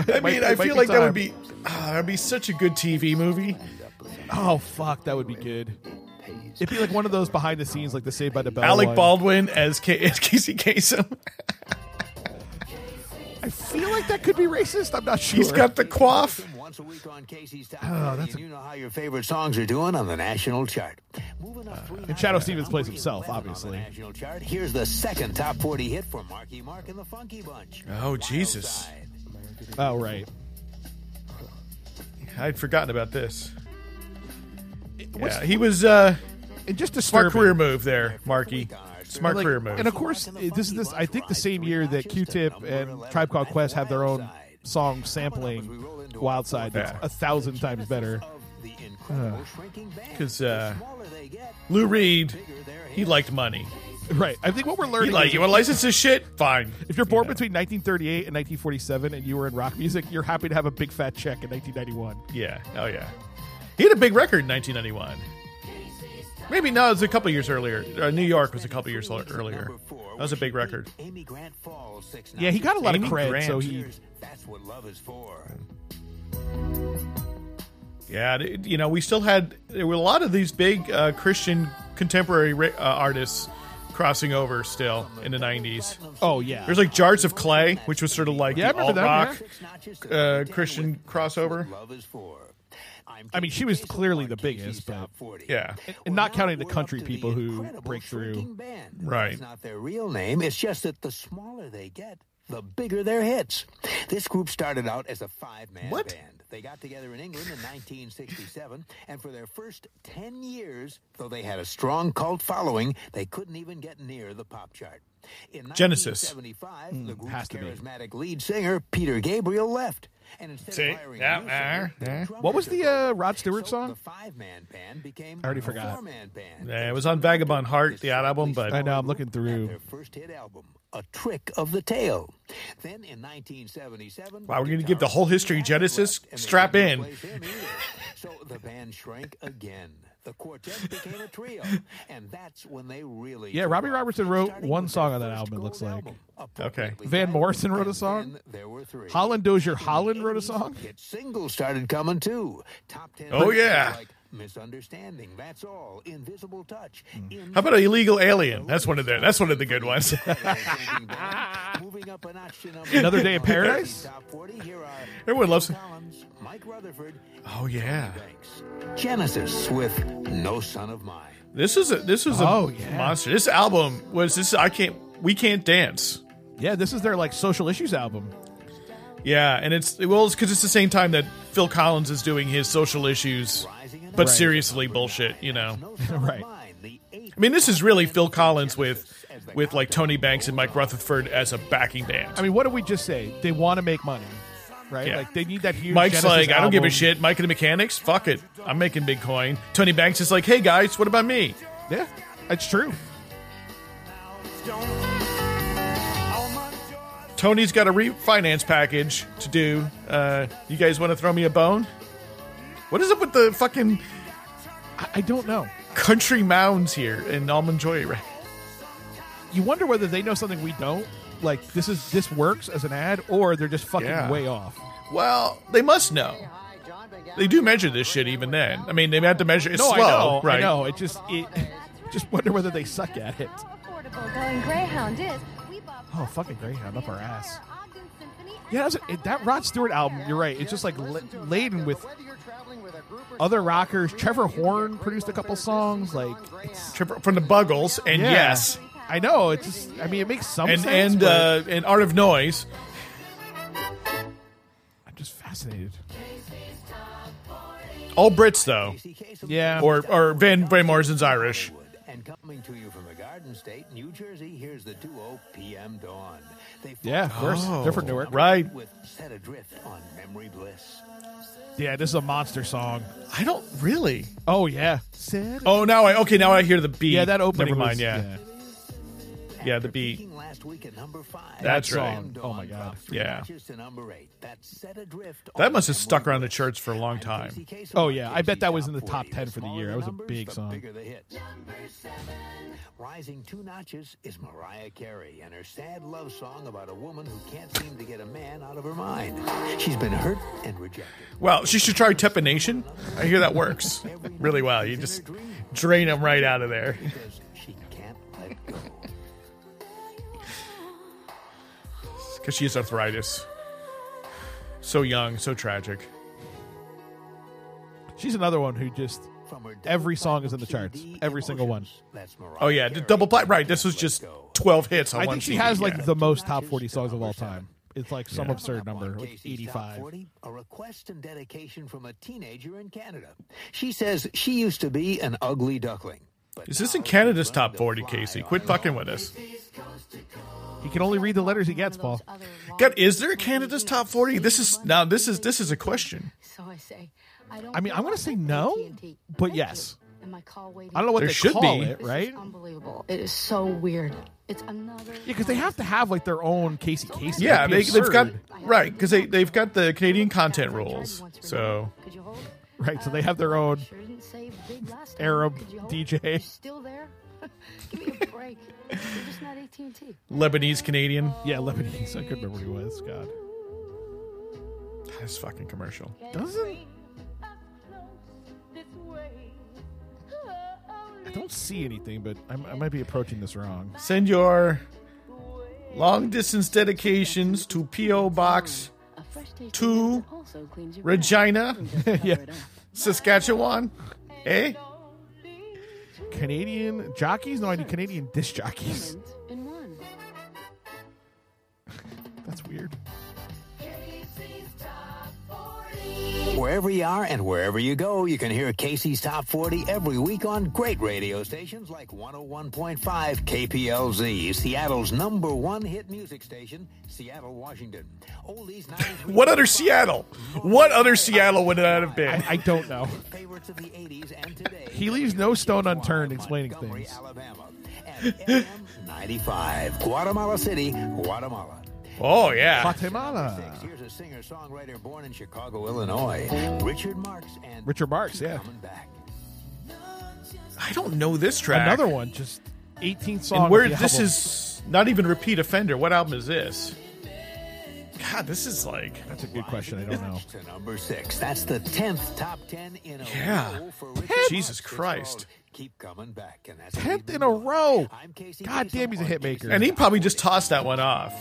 I Might- mean, I feel like that would be ah, that'd be such a good TV movie. Oh fuck, that would be good. It'd be like one of those behind the scenes, like the Saved by the Bell. Alec one. Baldwin as, K- as Casey Kasem. I feel like that could be racist. I'm not sure. He's got the quaff. Once a week on Casey's Top Oh, that's and you know how your favorite songs are doing on the national chart. Moving up uh, three And Shadoe Stevens plays himself, 11 on the obviously. national chart. Here's the second top 40 hit for Marky Mark and the Funky Bunch. Oh Jesus! Side. Oh right. I'd forgotten about this. What's- Yeah, he was uh, And just a smart career move there, Marky. Smart Like, career move. And of course, this is this. I think the same year that Q-Tip and Tribe Called Quest have their own song sampling Wild Side. That's Yeah. a thousand times better. The incredible shrinking band. Because uh, Smaller Lou Reed, he liked money. Right. I think what we're He learning. like is you want to license this shit? Fine. if you're born between 1938 and 1947 and you were in rock music, you're happy to have a big fat check in 1991. Yeah. Oh yeah. He had a big record in 1991. Maybe no, it was a couple years earlier. Uh, New York was a couple years earlier. That was a big record. Amy Grant Falls, Yeah, he got a lot Amy of cred, Grant. so he. That's what love is for. Yeah, you know, we still had there were a lot of these big uh, Christian contemporary uh, artists crossing over still in the 90s. Oh yeah. There's like Jars of Clay, which was sort of like Yeah, the alt rock uh, Christian crossover. For. I'm mean, she was clearly the biggest, but Yeah. and not counting the country people who break through. Right. It's not their real name. It's just that the smaller they get, the bigger their hits. This group started out as a five-man What? band. They got together in England in 1967, and for their first 10 years, though they had a strong cult following, they couldn't even get near the pop chart. In Genesis. 1975, hmm, the group's charismatic lead singer, Peter Gabriel, left. And instead See? of hiring Yeah, a new singer, uh, their uh. What was the uh, Rod Stewart So song? the five-man band became I already a forgot. four-man band. Yeah, it was on Vagabond Heart, the album, but I know. I'm looking through. their first hit album, A Trick of the Tail. Then in 1977, Wow, we're gonna give the whole history Genesis? left, and they Strap in. replace him either. so the band shrank again. The quartet became a trio, and that's when they really. Yeah, Robbie Robertson wrote one song on that album. It looks like. Okay. Van Morrison wrote a song. There were three. Holland Dozier Holland wrote a song. Hit singles started coming too. Top ten. Oh, yeah. Like Misunderstanding. That's all. Invisible touch. Hmm. How about an illegal alien? That's one of the that's one of the good ones. Another Day in Paradise? Top 40. Here are Everyone loves it. Mike Rutherford, Oh yeah. Genesis with No Son of Mine. This is a this is a Oh, yeah. monster. This album was this I can't we can't dance. Yeah, this is their like social issues album. Yeah, and it's well, it's because it's the same time that Phil Collins is doing his social issues, but Right. seriously bullshit. You know, right. I mean, this is really Phil Collins with with like Tony Banks and Mike Rutherford as a backing band. I mean, what did we just say? They want to make money, right? Yeah. Like they need that huge. Mike's Genesis like, I don't give a shit. Mike and the Mechanics, fuck it, I'm making big coin. Tony Banks is like, hey guys, what about me? Yeah, it's true. Tony's got a refinance package to do. Uh, you guys want to throw me a bone? What is up with the fucking I, I don't know. country mounds here in Almond Joy? Right? You wonder whether they know something we don't. Like this is this works as an ad, or they're just fucking Yeah. way off. Well, they must know. They do measure this shit even then. I mean, they have to measure. It's no, slow, I know, right? I know. It just it just wonder whether they suck at it. Affordable going Greyhound is. We bought Oh, fucking Greyhound up our ass. Yeah, that, was, it, that Rod Stewart album. You're right. It's just like la- laden with other rockers. Trevor Horn produced a couple songs. Like it's Trevor- from the Buggles, and Yeah. yes, I know. It's just. I mean, it makes some and sense. and but uh, and Art of Noise. I'm just fascinated. All Brits though, Yeah. or or Van Van Morrison's Irish. And coming to you from the Garden State, New Jersey, here's the duo PM Dawn. They Yeah, of course. Oh, They're from Newark. right. with Set Adrift on Memory Bliss. Yeah, this is a monster song. I don't really. Oh yeah. Said Oh, now I okay. Now I hear the beat. Yeah, that opening. Never mind. was- yeah. Yeah, the beat. Last week at number five. That's That right. song. Oh my god. Yeah. Notches to number eight. That's Set Adrift That must have stuck around the charts for a long time. Oh yeah, I bet that was in the Top top 40. ten for the year. That was a big song. Bigger the hits. Rising two notches is Mariah Carey and her sad love song about a woman who can't seem to get a man out of her mind. She's been hurt and rejected. Well, she should try trepanation. I hear that works really well. You just drain them right out of there. Because she can't let go. Because she has arthritis. So young, so tragic. She's another one who just every song is in the charts. Every single one. Emotions. That's Mariah Oh yeah, the double plat. Right, this was just twelve hits on I one think she CD, has like yeah. the most top forty songs of all time. It's like some Yeah. absurd number, like Casey's eighty Top five. 40, a request and dedication from a teenager in Canada. She says she used to be an ugly duckling. But Is this in Canada's top forty, Casey? Quit fucking with us. He can only read the letters he gets, Paul. God, is there a Canada's top forty? This is now. This is this is a question. So I say, I don't I mean, I'm gonna say no, but yes. you. And my call waiting. I don't know what There they should call be. it, right? This is unbelievable. It is so weird. It's another. Yeah, because they have to have like their own Casey Casey. Yeah, It'd be they, they've got absurd. right because they they've got the Canadian content rules. So Could you hold? right. So they uh, have their own Sure say big last time. Arab Could you hold? DJ. You're still there? Give me a break. You're just not AT and T. Lebanese Canadian. Yeah, Lebanese. I couldn't remember who he was. God, This fucking commercial. doesn't I don't see anything, but I'm, I might be approaching this wrong. Send your long distance dedications to PO Box A Two, that also cleans your Regina, Yeah. Cover it up. Saskatchewan. Eh? Canadian jockeys? No, I need Canadian disc jockeys. That's weird. Wherever you are and wherever you go, you can hear Casey's Top 40 every week on great radio stations like 101.5 KPLZ, Seattle's number one hit music station, Seattle, Washington. Oldies, 90s, What other Seattle? What other Seattle would that have been? I, I don't know. favorites of the 80s and today. He leaves no stone unturned explaining Montgomery, things. Alabama. FM 95, Guatemala City, Guatemala. Oh yeah. Guatemala. Here's a singer-songwriter born in Chicago, Illinois, Richard Marx, and Richard Marx, yeah. coming back. I don't know this track. Another one, just 18th song. And where this album. is not even repeat offender. What album is this? God, this is like that's a good question. I don't know. To number six. That's the tenth top ten in a Yeah. row for Jesus Christ. Keep coming back, and that's Tenth in a row. God damn, he's a hit maker. And he probably just tossed that one off.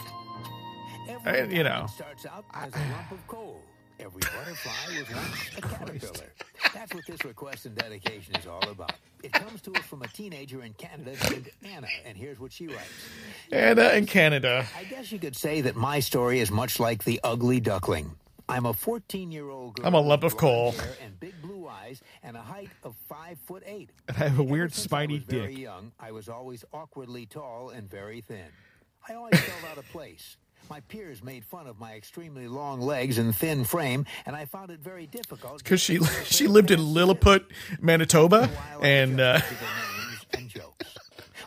I- you know. starts out as a lump of coal. Every butterfly was once a caterpillar. That's what this request and dedication is all about. It comes to us from a teenager in Canada named Anna, and here's what she writes. Anna in Canada. I guess you could say that my story is much like the ugly duckling. I'm a 14 year old girl. I'm a lump of coal. And big blue eyes and a height of five foot eight. And I have a weird spiny I was very young, I was always awkwardly tall and very thin. I always felt out of place. My peers made fun of my extremely long legs and thin frame, and I found it very difficult. Because she she lived in Lilliput, Manitoba, and uh.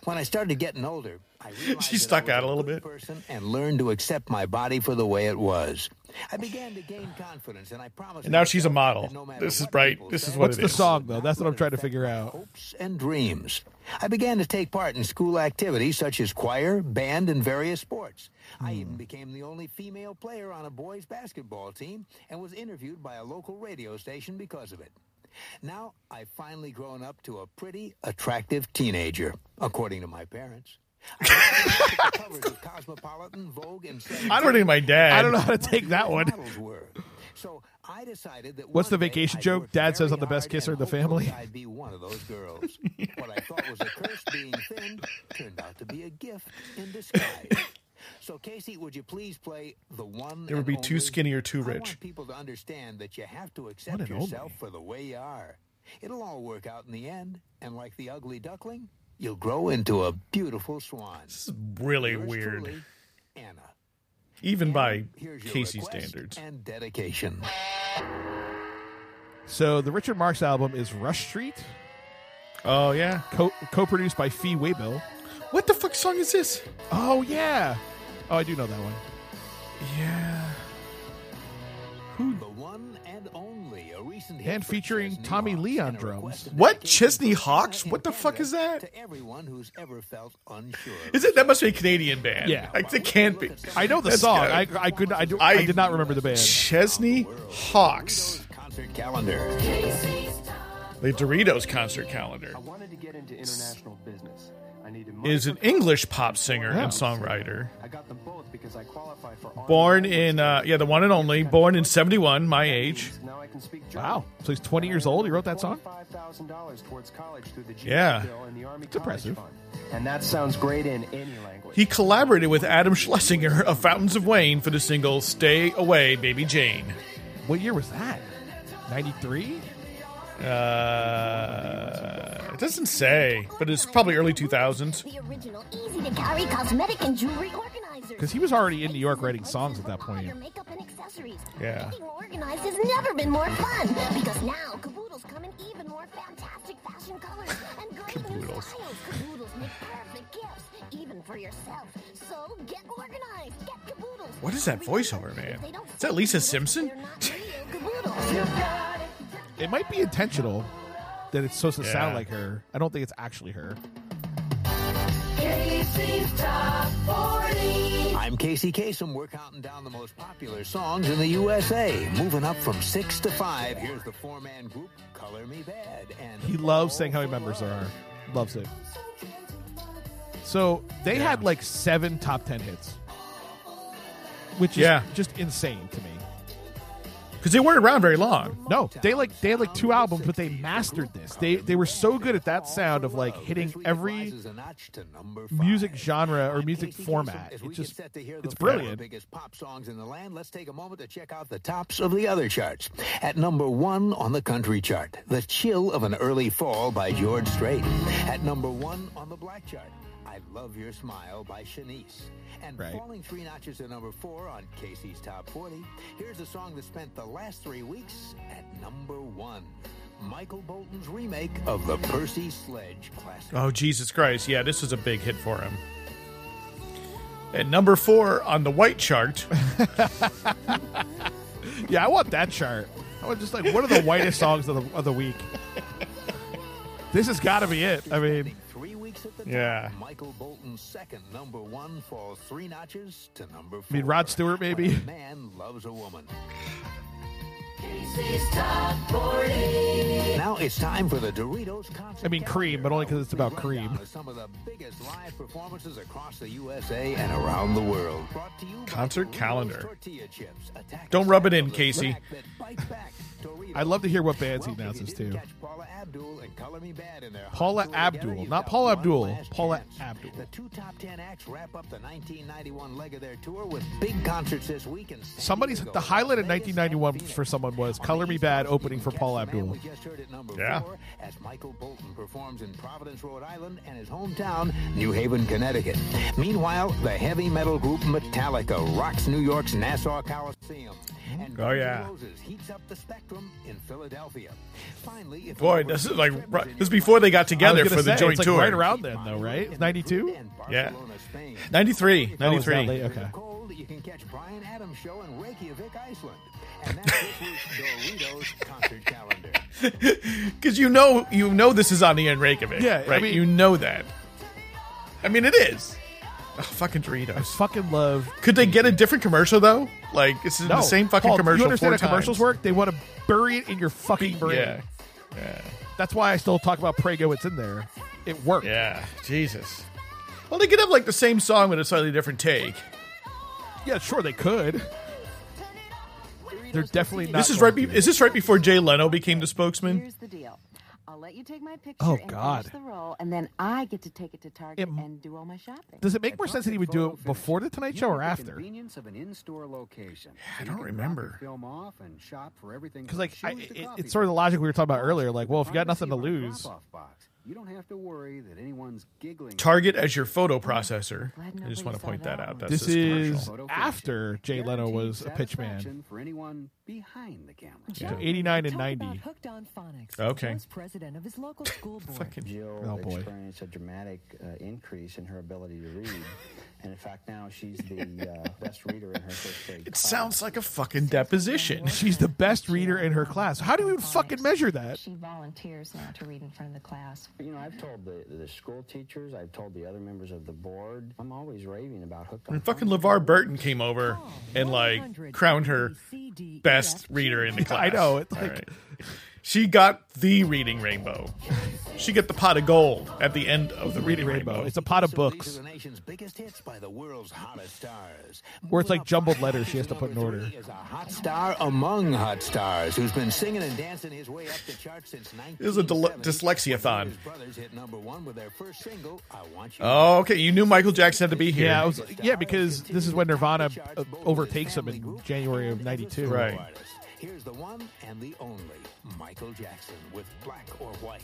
When I started getting older, she stuck out a little good bit. person and learned to accept my body for the way it was. I began to gain confidence, and I promised. And now she's a model. no This is right. This is say, what What's it the is. song though? That's what I'm trying to figure out. hopes and dreams. I began to take part in school activities such as choir, band, and various sports. I Hmm. even became the only female player on a boys' basketball team and was interviewed by a local radio station because of it. Now, I've finally grown up to a pretty attractive teenager, according to my parents. I the covers of Cosmopolitan, Vogue, and According to my dad. I don't know how to take that one. So I decided that What's the vacation joke? Dad says I'm the best kisser in the family. I'd be one of those girls. what I thought was a curse being thin turned out to be a gift in disguise. So Casey, would you please play the one? There would be too skinny or too I rich. want people to understand that you have to accept yourself for the way you are. It'll all work out in the end, and like the ugly duckling, you'll grow into a beautiful swan. This is really Yours weird, truly, Anna. even by Casey standards. and dedication. So the Richard Marx album is Rush Street. Oh yeah, Co- co-produced by Fee Waybill. What the fuck song is this? Oh yeah. Oh, I do know that one. Yeah. Who? The one and only, a recent hit And featuring Tommy Hawks Lee on drums. What Chesney for Hawks? What the fuck is Canada that? To everyone who's ever felt unsure. Is it that must be a Canadian band? Yeah. I, it can't be. I know the That's song. I I could I, do, I, did not remember the band. Chesney Hawkes. Concert calendar. The Doritos concert calendar I wanted to get into international business. I needed is an English pop singer Yeah. and songwriter. I got them both because I qualified for Born in uh, yeah, the one and only. Born in '71, my age. Now I can speak Wow. So he's 20 years old. He wrote that song. Five thousand dollars towards college through the GI Yeah. Bill and the Army It's College impressive. Fund. And that sounds great in any language. He collaborated with Adam Schlesinger of Fountains of Wayne for the single "Stay Away, Baby Jane." What year was that? 93? Uh, it doesn't say, but it's probably early 2000s. The original easy to carry cosmetic and jewelry organizers. Because he was already in New York writing songs at that point. your makeup and accessories. Yeah. Organized has never been more fun because now caboodles come in even more fantastic fashion colors and great new Caboodles. styles. Caboodles make perfect gifts, even for yourself. So get organized. Get caboodles. What is that voiceover, man? Is that Lisa Simpson? It might be intentional that it's supposed to Yeah. sound like her. I don't think it's actually her. I'm Casey Kasem. We're counting down the most popular songs in the USA. Moving up from six to five. Here's the four-man group, Color Me Badd. And He loves saying how many members there are. Loves it. So they had like seven top 10 hits, which is Yeah. just insane to me. Because they weren't around very long. No, they like they had like two albums, but they mastered this. They they were so good at that sound of like hitting every music genre or music format. As It we just it's brilliant. biggest pop songs in the land, let's take a moment to check out the tops of the other charts. At number one on the country chart, "The Chill of an Early Fall" by George Strait. At number one on the black chart, "I Love Your Smile" by Shanice. And Right. falling three notches to number four on Casey's Top 40, here's a song that spent the last three weeks at number one. Michael Bolton's remake of the Percy Sledge classic. Oh Jesus Christ! Yeah, this was a big hit for him. At number four on the white chart, Yeah, I want that chart. I want just like what are the whitest songs of the of the week? This has got to be it. I mean, Three at the top, Yeah. Michael Bolton's second number one falls three notches to number four. I mean, Rod Stewart, maybe. Man loves a woman. Now it's time for the Doritos. I mean cream, but only because it's about cream. Some of the biggest live performances across the USA and around the world. Brought to you Concert calendar. Don't rub it in, snack of the Casey. snack that bites back. Doritos. I'd love to hear what bands he announces too. Paula Abdul and Color Me Badd in their Paula Abdul, not got Paula Abdul, Paula. Abdul. The two top ten acts wrap up the 1991 leg of their tour with big concerts this week. Somebody's the highlight of 1991 for someone was "Color Me Badd" opening for can Paula catch the man Abdul. we just heard at number Yeah. four as Michael Bolton performs in Providence, Rhode Island, and his hometown, New Haven, Connecticut. Meanwhile, the heavy metal group Metallica rocks New York's Nassau Coliseum. And Oh, yeah. Heats up the spectrum in Philadelphia. Finally, if Boy, this is like right, this is before they got together for the say, joint it's like tour. right around then, though, right? 92? Yeah. Barcelona, Spain. 93, Oh, 93. Okay. Cold, you can catch Bryan Adams' show in Reykjavik, Iceland. And that's this week's Doritos concert calendar. Because you know, you know this is on the in Reykjavik. Yeah, I right. mean- you know that. I mean, it is. Oh, fucking I Doritos. fucking love. Could they get a different commercial though? Like it's No, the same fucking Paul, commercial. You understand four how commercials times. work? They want to bury it in your fucking brain. Yeah. Yeah. That's why I still talk about Prego. It's in there. It worked. Yeah. Jesus. Well, they could have like the same song with a slightly different take. Yeah, sure they could. They're definitely not. This is right. Be- is this right before Jay Leno became the spokesman? Here's the deal. I'll let you take my picture Oh, and God. finish the role, and then I get to take it to Target It- and do all my shopping. Does it make more sense that he would do it before the Tonight Show or after? Convenience of an in-store location. I don't remember. Film off and shop for everything. Because like I, it, it's sort of the logic we were talking about earlier. Like, well, if you got nothing to Privacy of our lose, drop-off box. You don't have to worry that anyone's giggling. Target as your photo processor. I just want to point that that out. That's this this is commercial. After. Jay Leno was a pitch man. For anyone behind the camera. So 89 and 90. About Hooked on Phonics. Okay. Joe's president of his local school board. Fucking Jill Oh, boy. experienced a dramatic uh, increase in her ability to read. and in fact, now she's the uh, best reader in her first grade. It class. sounds like a fucking deposition. She's the best reader in her class. How do you even fucking measure that? She volunteers now to read in front of the class. You know, I've told the, the school teachers, I've told the other members of the board, I'm always raving about Hooked on When fucking LeVar Burton came over and like crowned her best reader in the class. I know, it's All like- right. She got the reading rainbow. She got the pot of gold at the end of the reading rainbow. It's a pot of books are the nation's biggest hits by the world's hottest stars. where it's like jumbled letters she has to put in order. is a hot star among hot stars who's been singing and dancing his way up the charts since This is a 1970. dyslexia-thon. Brothers hit number one with their first single, "I Want You." Oh, okay. You knew Michael Jackson had to be here. Yeah, I was, yeah, because this is when Nirvana uh, overtakes him in January of '92. Right. Here's the one and the only Michael Jackson with Black or White.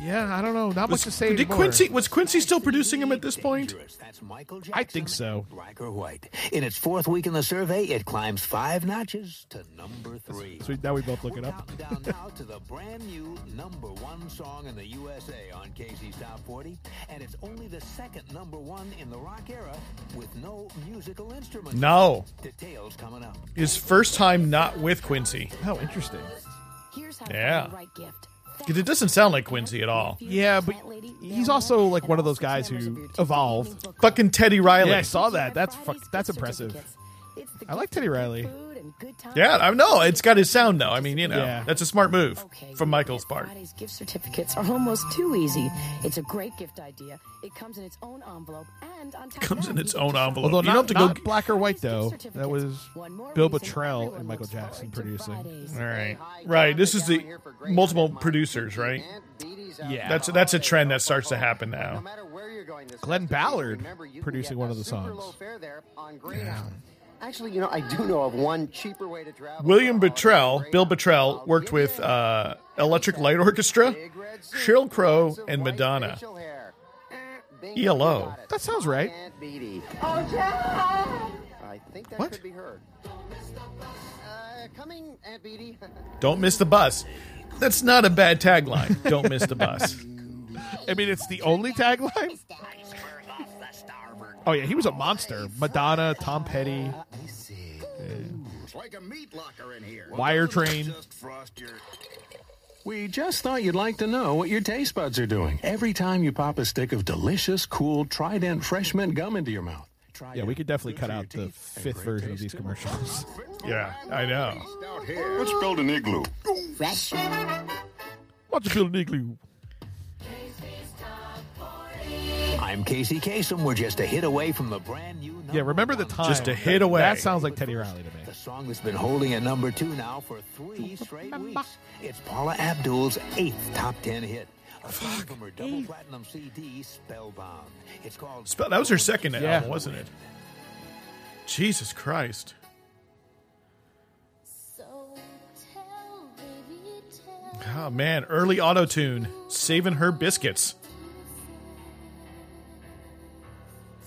Yeah, I don't know. Not much Was, to say. did anymore. Quincy was Quincy still producing him at this point? That's Michael Jackson. I think so. Black or White. In its fourth week in the survey, it climbs five notches to number three. So now we both look We're it up. counting down now to the brand new number one song in the USA on Casey's Top 40, and it's only the second number one in the rock era with no musical instrument. No. Details coming up. His first time not with Quincy. How interesting. Here's how Yeah. to find the right gift. 'Cause It doesn't sound like Quincy at all. Yeah, but he's also like one of those guys who evolved. Fucking Teddy Riley. Yeah, I saw that. That's fuck, that's impressive. I like Teddy Riley. Yeah, I know. It's got his sound though. I mean, you know, Yeah. that's a smart move from Michael's part. Friday's gift certificates are almost too easy. It's a great gift idea. It comes in its own envelope and on top Comes of in its own envelope. Although You not, don't have to not go- black or white though. That was Bill reason Bottrell and Michael Jackson producing. All right, right. This is the multiple producers, right? Yeah. That's that's a trend that starts to happen now. Glen Ballard producing one of the songs. Actually, you know, I do know of one cheaper way to travel. William Bottrell, Bill Bottrell, worked with uh, Electric Light Orchestra, Sheryl Crow, and Madonna. ELO. That sounds right. Aunt Beatty. Oh, Jack! I think that What? could be heard. Coming, Aunt Beatty. Don't miss the bus. That's not a bad tagline. Don't miss the bus. I mean, it's the only tagline. Oh yeah, he was a monster. Madonna, Tom Petty. Sounds like a meat locker in here. Wire train. Just frost your. We just thought you'd like to know what your taste buds are doing every time you pop a stick of delicious, cool Trident fresh mint gum into your mouth. Yeah, we could definitely cut out the fifth version of these commercials. Yeah, I know. Let's build an igloo. Fresh. What's a build an igloo? I'm Casey Kasem. We're just a hit away from the brand new. Yeah, remember the time. Just a hit away. That sounds like Teddy Riley to me. The song that's been holding at number two now for three straight weeks. It's Paula Abdul's eighth top ten hit. A song from her double platinum CD, Spellbound. It's called. Spell- That was her second Yeah. album, wasn't it? Jesus Christ. Oh man, early auto tune, saving her biscuits.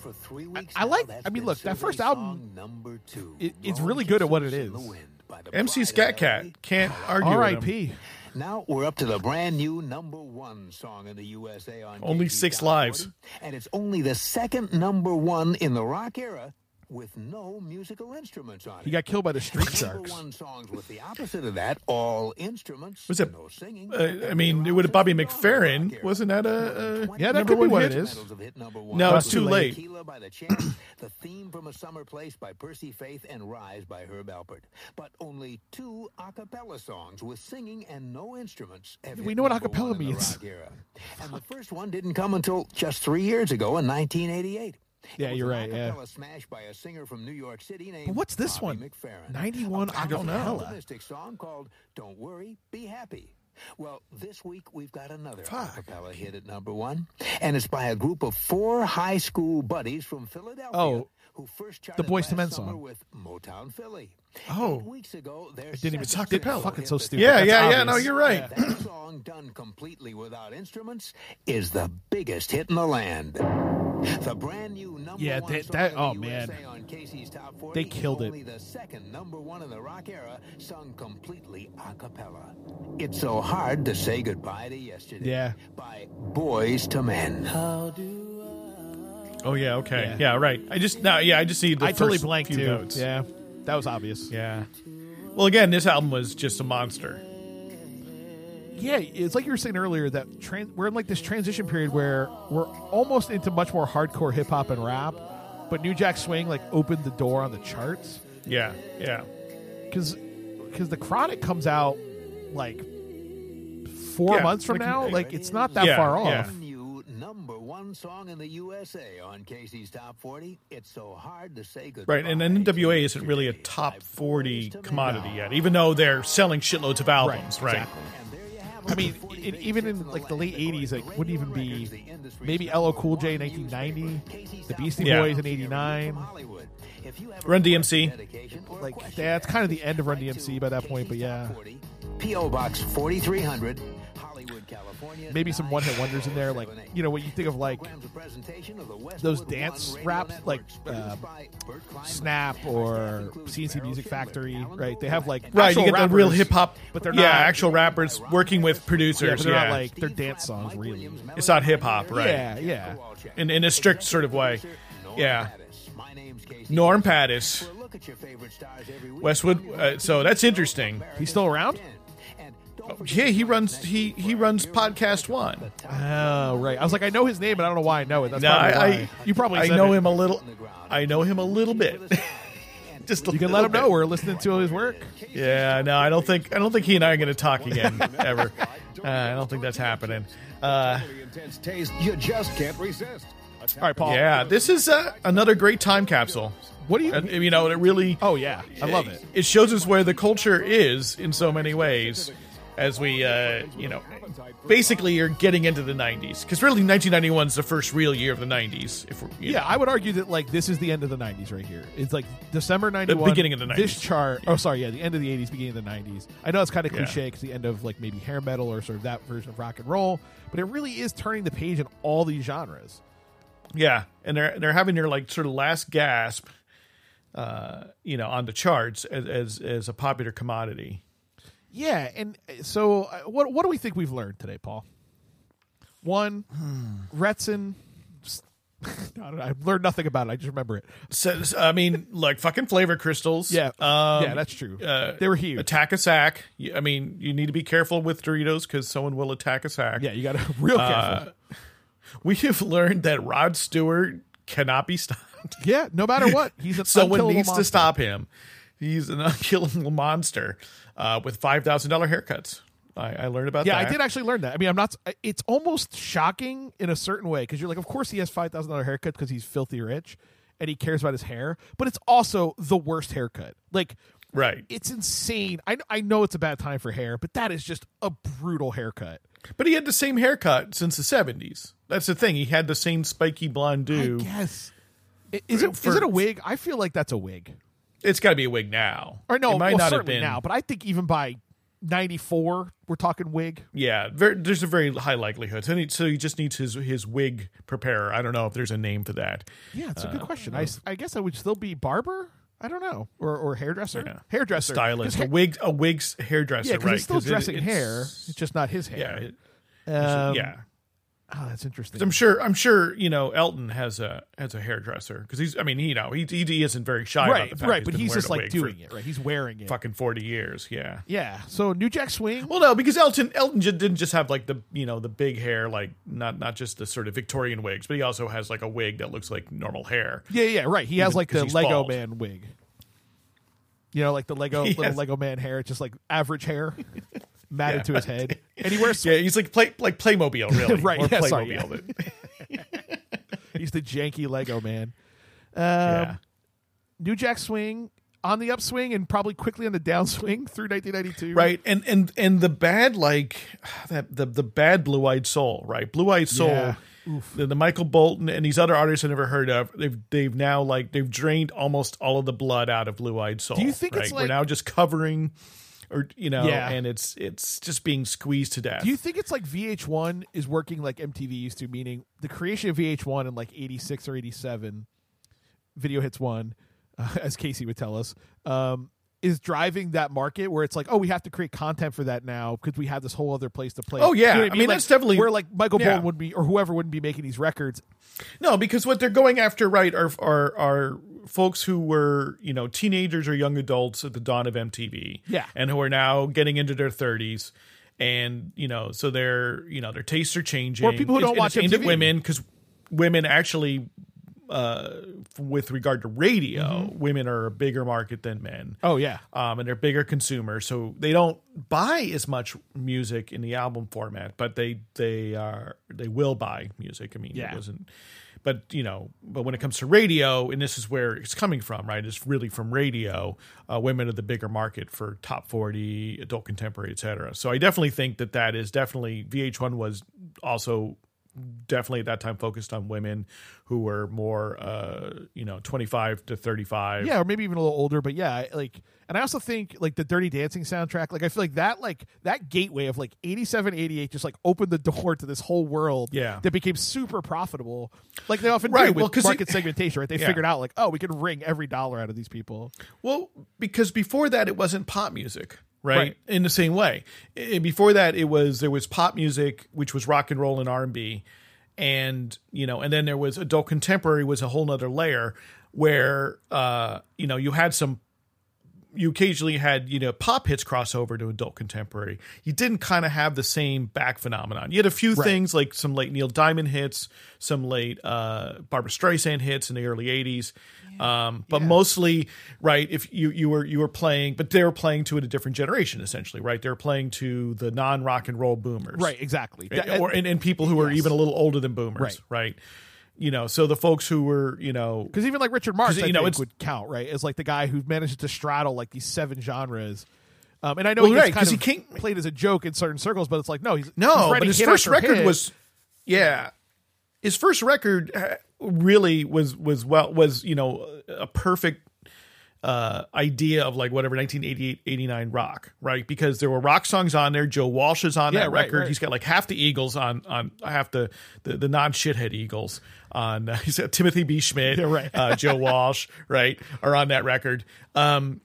For three weeks I now, like. that's I mean, look, that first album, number two. it, it's really good at what it Kisses is. in the Wind by the MC Pride Skat Kat can't argue. R.I.P. Now we're up to the brand new number one song in the USA on Only KG six lives. and it's only the second number one in the rock era with no musical instruments on it. He got killed by the Street Sharks. one songs with the opposite of that, all instruments, Was it? no singing. Uh, I mean, it would have Bobby McFerrin. Wasn't that a, a Yeah, that could be what hit? it is. Hit number one. No, it's too late. By the theme from A Summer Place by Percy Faith, and Rise by Herb Alpert. But only two a cappella songs with singing and no instruments. We know what a cappella means. And the first one didn't come until just three years ago in 1988. Yeah, you're right, yeah. smash by a singer from New York City named But what's this Bobby one? McFerrin. 91 A powerful, acapella. optimistic song called "Don't Worry, Be Happy." Well, this week we've got another acapella hit at number one, and it's by a group of four high school buddies from Philadelphia Oh, who first the charted Boyz II last Men song. with Motown Philly. Oh. Weeks ago, their It didn't even talk did single fucking so stupid. Yeah, That's yeah, yeah. No, you're right. that song done completely without instruments is the biggest hit in the land. The brand new number Yeah, one that- song that- in the oh, man. on Casey's Top 40, They killed it. The second number one in the rock era, sung completely a cappella. It's so hard to say goodbye to yesterday. Yeah. By Boyz II Men. Oh yeah, okay, Yeah. yeah, right. I just now, yeah, I just need the I totally first blanked few too. notes. Yeah, that was obvious. yeah. Well, again, this album was just a monster. Yeah, it's like you were saying earlier that tran- we're in like this transition period where we're almost into much more hardcore hip hop and rap, but New Jack Swing like opened the door on the charts Yeah, yeah. because because the Chronic comes out like four Yeah, months from like- now. Like it's not that Yeah, far yeah. off. New number one song in the USA on Casey's Top 40. It's so hard to say goodbye. Right, and NWA isn't really a top forty commodity yet, even though they're selling shitloads of albums. Right. exactly. I mean, it, even in like the late '80s, it wouldn't even be maybe LL Cool J in 1990, the Beastie Yeah. Boys in '89. Run DMC. Like that's kind of the end of Run DMC by that point, but yeah, P.O. Box 4300, Hollywood, California. Maybe some one-hit wonders in there. Like you know what you think of like those dance raps, like uh, Snap or CNC Music Factory, right? They have like Right, you get the real hip hop, but they're yeah, not actual rappers working with producers. but they're Yeah, not like they're dance songs, really. it's not hip hop, right? Yeah, yeah. In in a strict sort of way. Yeah. Norm Pattiz, Westwood. Uh, so that's interesting. He's still around. Yeah, he runs he he runs PodcastOne. Oh, right. I was like, I know his name, but I don't know why I know it. That's No, probably I, why. I you probably I know it. him a little. I know him a little bit. Just You can let him know we're listening to his work. Yeah, no, I don't think I don't think he and I are going to talk again ever. Uh, I don't think that's happening. Uh, you just can't resist. All right, Paul. yeah, this is uh, another great time capsule. What do you? You know, it really. Oh yeah, I love it. It shows us where the culture is in so many ways, as we, uh, you know, basically are getting into the '90s. Because really, 1991 is the first real year of the '90s. If we're, Yeah, know. I would argue that like this is the end of the '90s right here. It's like December '91, beginning of the 90s. This 90s. chart. Oh, sorry, yeah, the end of the '80s, beginning of the '90s. I know it's kind of cliche because the end of like maybe hair metal or sort of that version of rock and roll, but it really is turning the page in all these genres. Yeah, and they're they're having their like sort of last gasp, uh, you know, on the charts as as, as a popular commodity. Yeah, and uh, so uh, what what do we think we've learned today, Paul? One, Hmm. Retsyn, s- I, don't know. I learned nothing about it. I just remember it. So, so, I mean, like fucking flavor crystals. Yeah. um, Yeah, that's true. Uh, They were huge. Attack a sack. You- I mean, you need to be careful with Doritos because someone will attack a sack. Yeah, you got to real careful. Uh, we have learned that Rod Stewart cannot be stopped. yeah, no matter what, he's an Someone unkillable needs monster. to stop him. He's an unkillable monster uh, with five thousand dollar haircuts. I, I learned about that. Yeah, that. I did actually learn that. I mean, I'm not. It's almost shocking in a certain way because you're like, of course he has five thousand dollar haircut because he's filthy rich and he cares about his hair, but it's also the worst haircut. Like, right? It's insane. I I know it's a bad time for hair, but that is just a brutal haircut. But he had the same haircut since the seventies. That's the thing. He had the same spiky blonde do. Yes. Is it is For- it a wig? I feel like that's a wig. It's got to be a wig now. Or no, it might well, not have certainly been now, but I think even by '94, we're talking wig. Yeah, ver there's a very high likelihood. So he, so he just needs his his wig preparer. I don't know if there's a name for that. Yeah, it's a Uh, good question. I, I guess I would still be barber. I don't know, or or hairdresser. Hairdresser, stylist, 'Cause a wig, a wig's hairdresser. Yeah, right? he's still it- dressing it's- hair. It's just not his hair. Yeah, it- Um, yeah. Oh, that's interesting. I'm sure. I'm sure. You know, Elton has a has a hairdresser because he's. I mean, you know, he he, he isn't very shy Right, about the fact right, but he's just, like, doing it, right? He's wearing it. Fucking forty years. Yeah. Yeah. So New Jack Swing. Well, no, because Elton Elton didn't just have like the you know the big hair, like not not just the sort of Victorian wigs, but he also has like a wig that looks like normal hair. Yeah, yeah, right. He has like the Lego bald. Man wig. You know, like the Lego He little Lego Man hair, just like average hair, matted to his head, and he wears Yeah, he's like play like Playmobil, really. right. More Yeah, sorry, Playmobil yeah. He's the janky Lego man. Um, Yeah. New Jack Swing on the upswing and probably quickly on the downswing through 1992. right and and and the bad like that the the bad blue eyed soul right blue eyed soul Yeah. the, the michael bolton and these other artists i never heard of they've they've now like they've drained almost all of the blood out of blue eyed soul Do you think right? it's we're now just covering or you know Yeah. and it's it's just being squeezed to death Do you think it's like VH1 is working like MTV used to, meaning the creation of VH1 in like 86 or 87, Video Hits 1, uh, as Casey would tell us, um, is driving that market where it's like, oh, we have to create content for that now because we have this whole other place to play. Oh, yeah. You know what I mean, Like, that's definitely- where like Michael yeah. Bolton would be or whoever wouldn't be making these records. No, because what they're going after, right, are are are folks who were you know teenagers or young adults at the dawn of MTV, Yeah. and who are now getting into their thirties, and you know, so their you know their tastes are changing. Or people who don't It's- watch it's aimed MTV. women because women actually. Uh, with regard to radio, women are a bigger market than men. Mm-hmm. Oh, yeah. um, and they're bigger consumers, so they don't buy as much music in the album format, but they they are they will buy music. I mean, Yeah. it wasn't, but you know, but when it comes to radio, and this is where it's coming from, right? It's really from radio. Uh, women are the bigger market for top forty, adult contemporary, etc. So I definitely think that that is definitely VH1 was also definitely at that time focused on women who were more uh you know 25 to 35 Yeah, or maybe even a little older, but yeah, like and I also think like the Dirty Dancing soundtrack, like I feel like that like that gateway of like 87 88 just like opened the door to this whole world Yeah. that became super profitable. Like they often Right, do well, with market it- segmentation, right? They Yeah. figured out like, oh, we can wring every dollar out of these people. Well, because before that it wasn't pop music, right? Right. In the same way, before that it was there was pop music, which was rock and roll and R and B, and you know, and then there was adult contemporary was a whole nother layer where uh, you know you had some. You occasionally had, you know, pop hits cross over to adult contemporary. You didn't kind of have the same back phenomenon. You had a few Right. things like some late Neil Diamond hits, some late uh, Barbra Streisand hits in the early '80s, um, but mostly, right? If you you were you were playing, but they were playing to a different generation, essentially, right? They're playing to the non rock and roll boomers, Right, exactly. And- or and, and people who are even a little older than boomers, Right. right? You know, so the folks who were, you know, Because even like Richard Marx, I you know, think would count, right? As like the guy who manages to straddle like these seven genres. Um, and I know Well, he right, kind of he can't- played as a joke in certain circles, but it's like no, he's No, he's but his first record hit. was, yeah, his first record uh, really was was well was you know a perfect uh idea of like whatever 1988 89 rock right because there were rock songs on there joe walsh is on Yeah, that right, record right. he's got like half the eagles on on half the the, the non shithead eagles on uh, timothy b Schmit Yeah, right. uh, joe walsh right are on that record um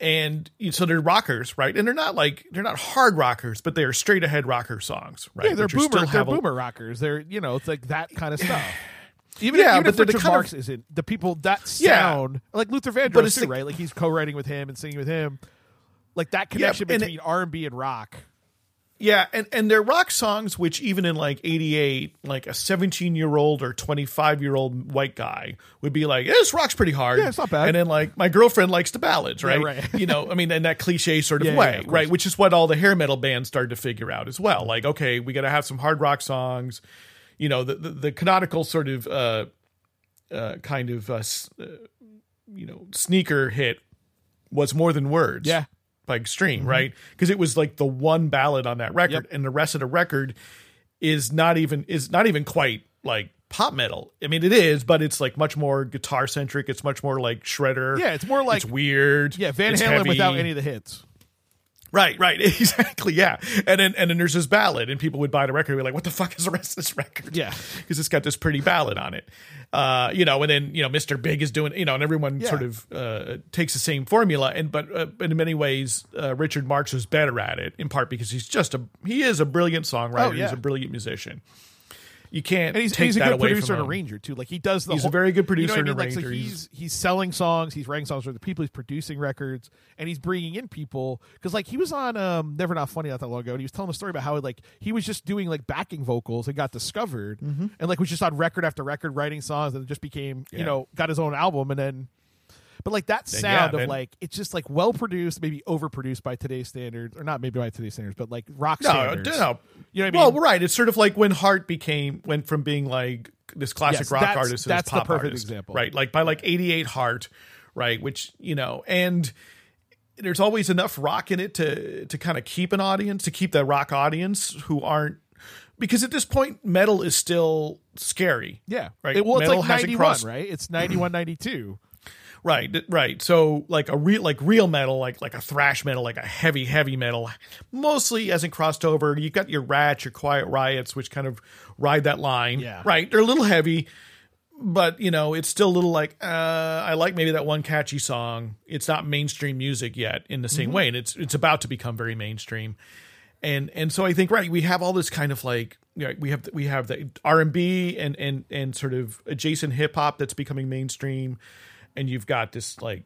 and you- so they're rockers, right? And they're not like they're not hard rockers, but they are straight ahead rocker songs, right? Yeah, they're boomer. They're a- boomer rockers. They're you know, it's like that kind of stuff. Even, Yeah, even but if Richard kind of- isn't the people that Yeah. sound like Luther Vandross too, the- right? Like he's co-writing with him and singing with him. Like that connection it- between R and B and rock. Yeah, and and they're rock songs which even in like 88, like a 17-year-old or 25-year-old white guy would be like, yeah, "This rock's pretty hard." Yeah, it's not bad. And then like my girlfriend likes the ballads, Yeah, right? right. you know, I mean, in that cliche sort of Yeah, yeah, way, of right? Which is what all the hair metal bands started to figure out as well. Like, okay, we got to have some hard rock songs. You know, the the, the canonical sort of uh uh kind of uh, uh you know, sneaker hit was more than words. Yeah. By Extreme, mm-hmm. right? Because it was like the one ballad on that record, and the rest of the record is not even is not even quite like pop metal. I mean, it is, but it's like much more guitar centric. It's much more like shredder. Yeah, it's more like it's weird. Yeah, Van Halen heavy. without any of the hits. Right, right, exactly, yeah. And then and then there's this ballad, and people would buy the record and be like, "What the fuck is the rest of this record?" Yeah, because it's got this pretty ballad on it, uh, you know. And then you know, Mr. Big is doing, you know, and everyone Yeah. sort of uh, takes the same formula, and but uh, in many ways, uh, Richard Marx was better at it, in part because he's just a he is a brilliant songwriter, Oh, yeah. he's a brilliant musician. You can't and he's, take he's a good producer and arranger too. Like he does the. He's a very good you know producer I mean? and Like, so arranger. he's he's selling songs, he's writing songs for the people, he's producing records, and he's bringing in people because like he was on um Never Not Funny not that long ago, and he was telling a story about how like he was just doing like backing vocals and got discovered, Mhm. and like was just on record after record writing songs, and it just became you know got his own album, and then. But like that Then, sound yeah, of then- like it's just like well produced, maybe overproduced by today's standards, or not maybe by today's standards, but like rock No, standards. no. You know what I mean? Well, right. It's sort of like when Heart became went from being like this classic Yes, rock that's- artist to that's this the perfect artist, example. right? Like by like '88 Heart, right? Which you know, and there's always enough rock in it to to kind of keep an audience, to keep that rock audience who aren't because at this point metal is still scary. Yeah. Right. It, well, it's Metal like hasn't 91, crossed- right? It's 91, 92. Right, right. So like a real like real metal, like like a thrash metal, like a heavy heavy metal, mostly hasn't crossed over. You've got your Ratts, your quiet riots, which kind of ride that line. Yeah. Right. They're a little heavy, but you know, it's still a little like uh I like maybe that one catchy song. It's not mainstream music yet in the same Mhm. way. And it's it's about to become very mainstream. And and so I think right, we have all this kind of like you know, we have we have the R and B and and and sort of adjacent hip hop that's becoming mainstream, and you've got this like,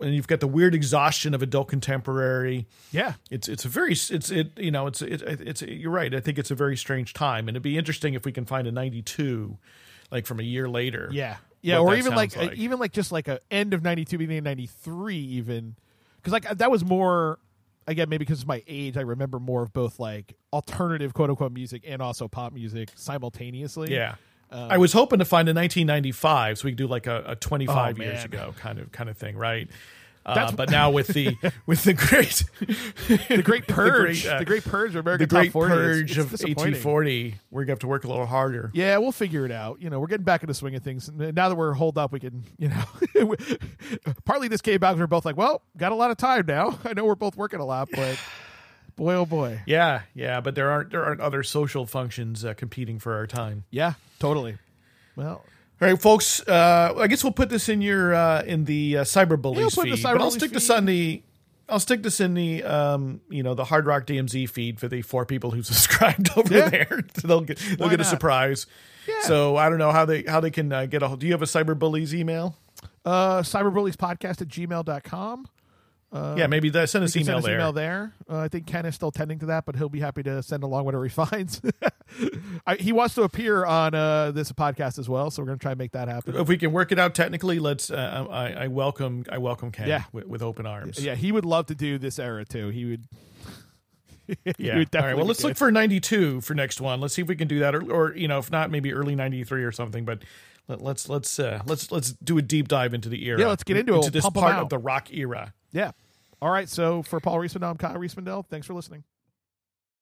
and you've got the weird exhaustion of adult contemporary. Yeah, it's it's a very it's it you know it's it, it's you're right. I think it's a very strange time, and it'd be interesting if we can find a '92, like from a year later. Yeah, yeah, or even like, uh, even like just like a end of ninety two, beginning of ninety three, even because like that was more again maybe because of my age. I remember more of both like alternative quote unquote music and also pop music simultaneously. Yeah. Um, I was hoping to find a 1995 so we could do like a, a 25 Oh, years ago kind of kind of thing, right? Uh, but now with the with the great the great purge, uh, the great purge of American the great 40 purge it's of 1840, we're gonna have to work a little harder. Yeah, we'll figure it out. You know, we're getting back into the swing of things. And Now that we're holed up, we can, you know, partly this came about 'cause we're both like, well, got a lot of time now. I know we're both working a lot, but boy, oh boy. Yeah, yeah, but there aren't there aren't other social functions uh, competing for our time. Yeah, totally. Well, all right, folks. Uh, I guess we'll put this in your uh, in the uh, cyberbullies Yeah, we'll put it in the feed, but I'll stick this on the. I'll stick this in the um, you know the Hard Rock DMZ feed for the four people who subscribed over Yeah. there. So they'll get they'll Why get a surprise. Yeah. So I don't know how they how they can uh, get a. Hold. Do you have a cyberbullies email? Uh, cyberbullies podcast at gmail.com. Uh, Yeah, maybe that- send us email send us there. email there. Uh, I think Ken is still tending to that, but he'll be happy to send along whatever he finds. I, he wants to appear on uh, this podcast as well, so we're going to try and make that happen. If we can work it out technically, let's. Uh, I, I welcome I welcome Ken. Yeah. with, with open arms. Yeah, he would love to do this era too. He would. he Yeah. would All right. Well, let's look for 92 for next one. Let's see if we can do that, or, or you know, if not, maybe early 93 or something. But let, let's let's uh, let's let's do a deep dive into the era. Yeah, let's get into it. into We'll this part of the rock era. Yeah. All right. So for Paul Riismandel, I'm Kyle Riismandel. Thanks for listening.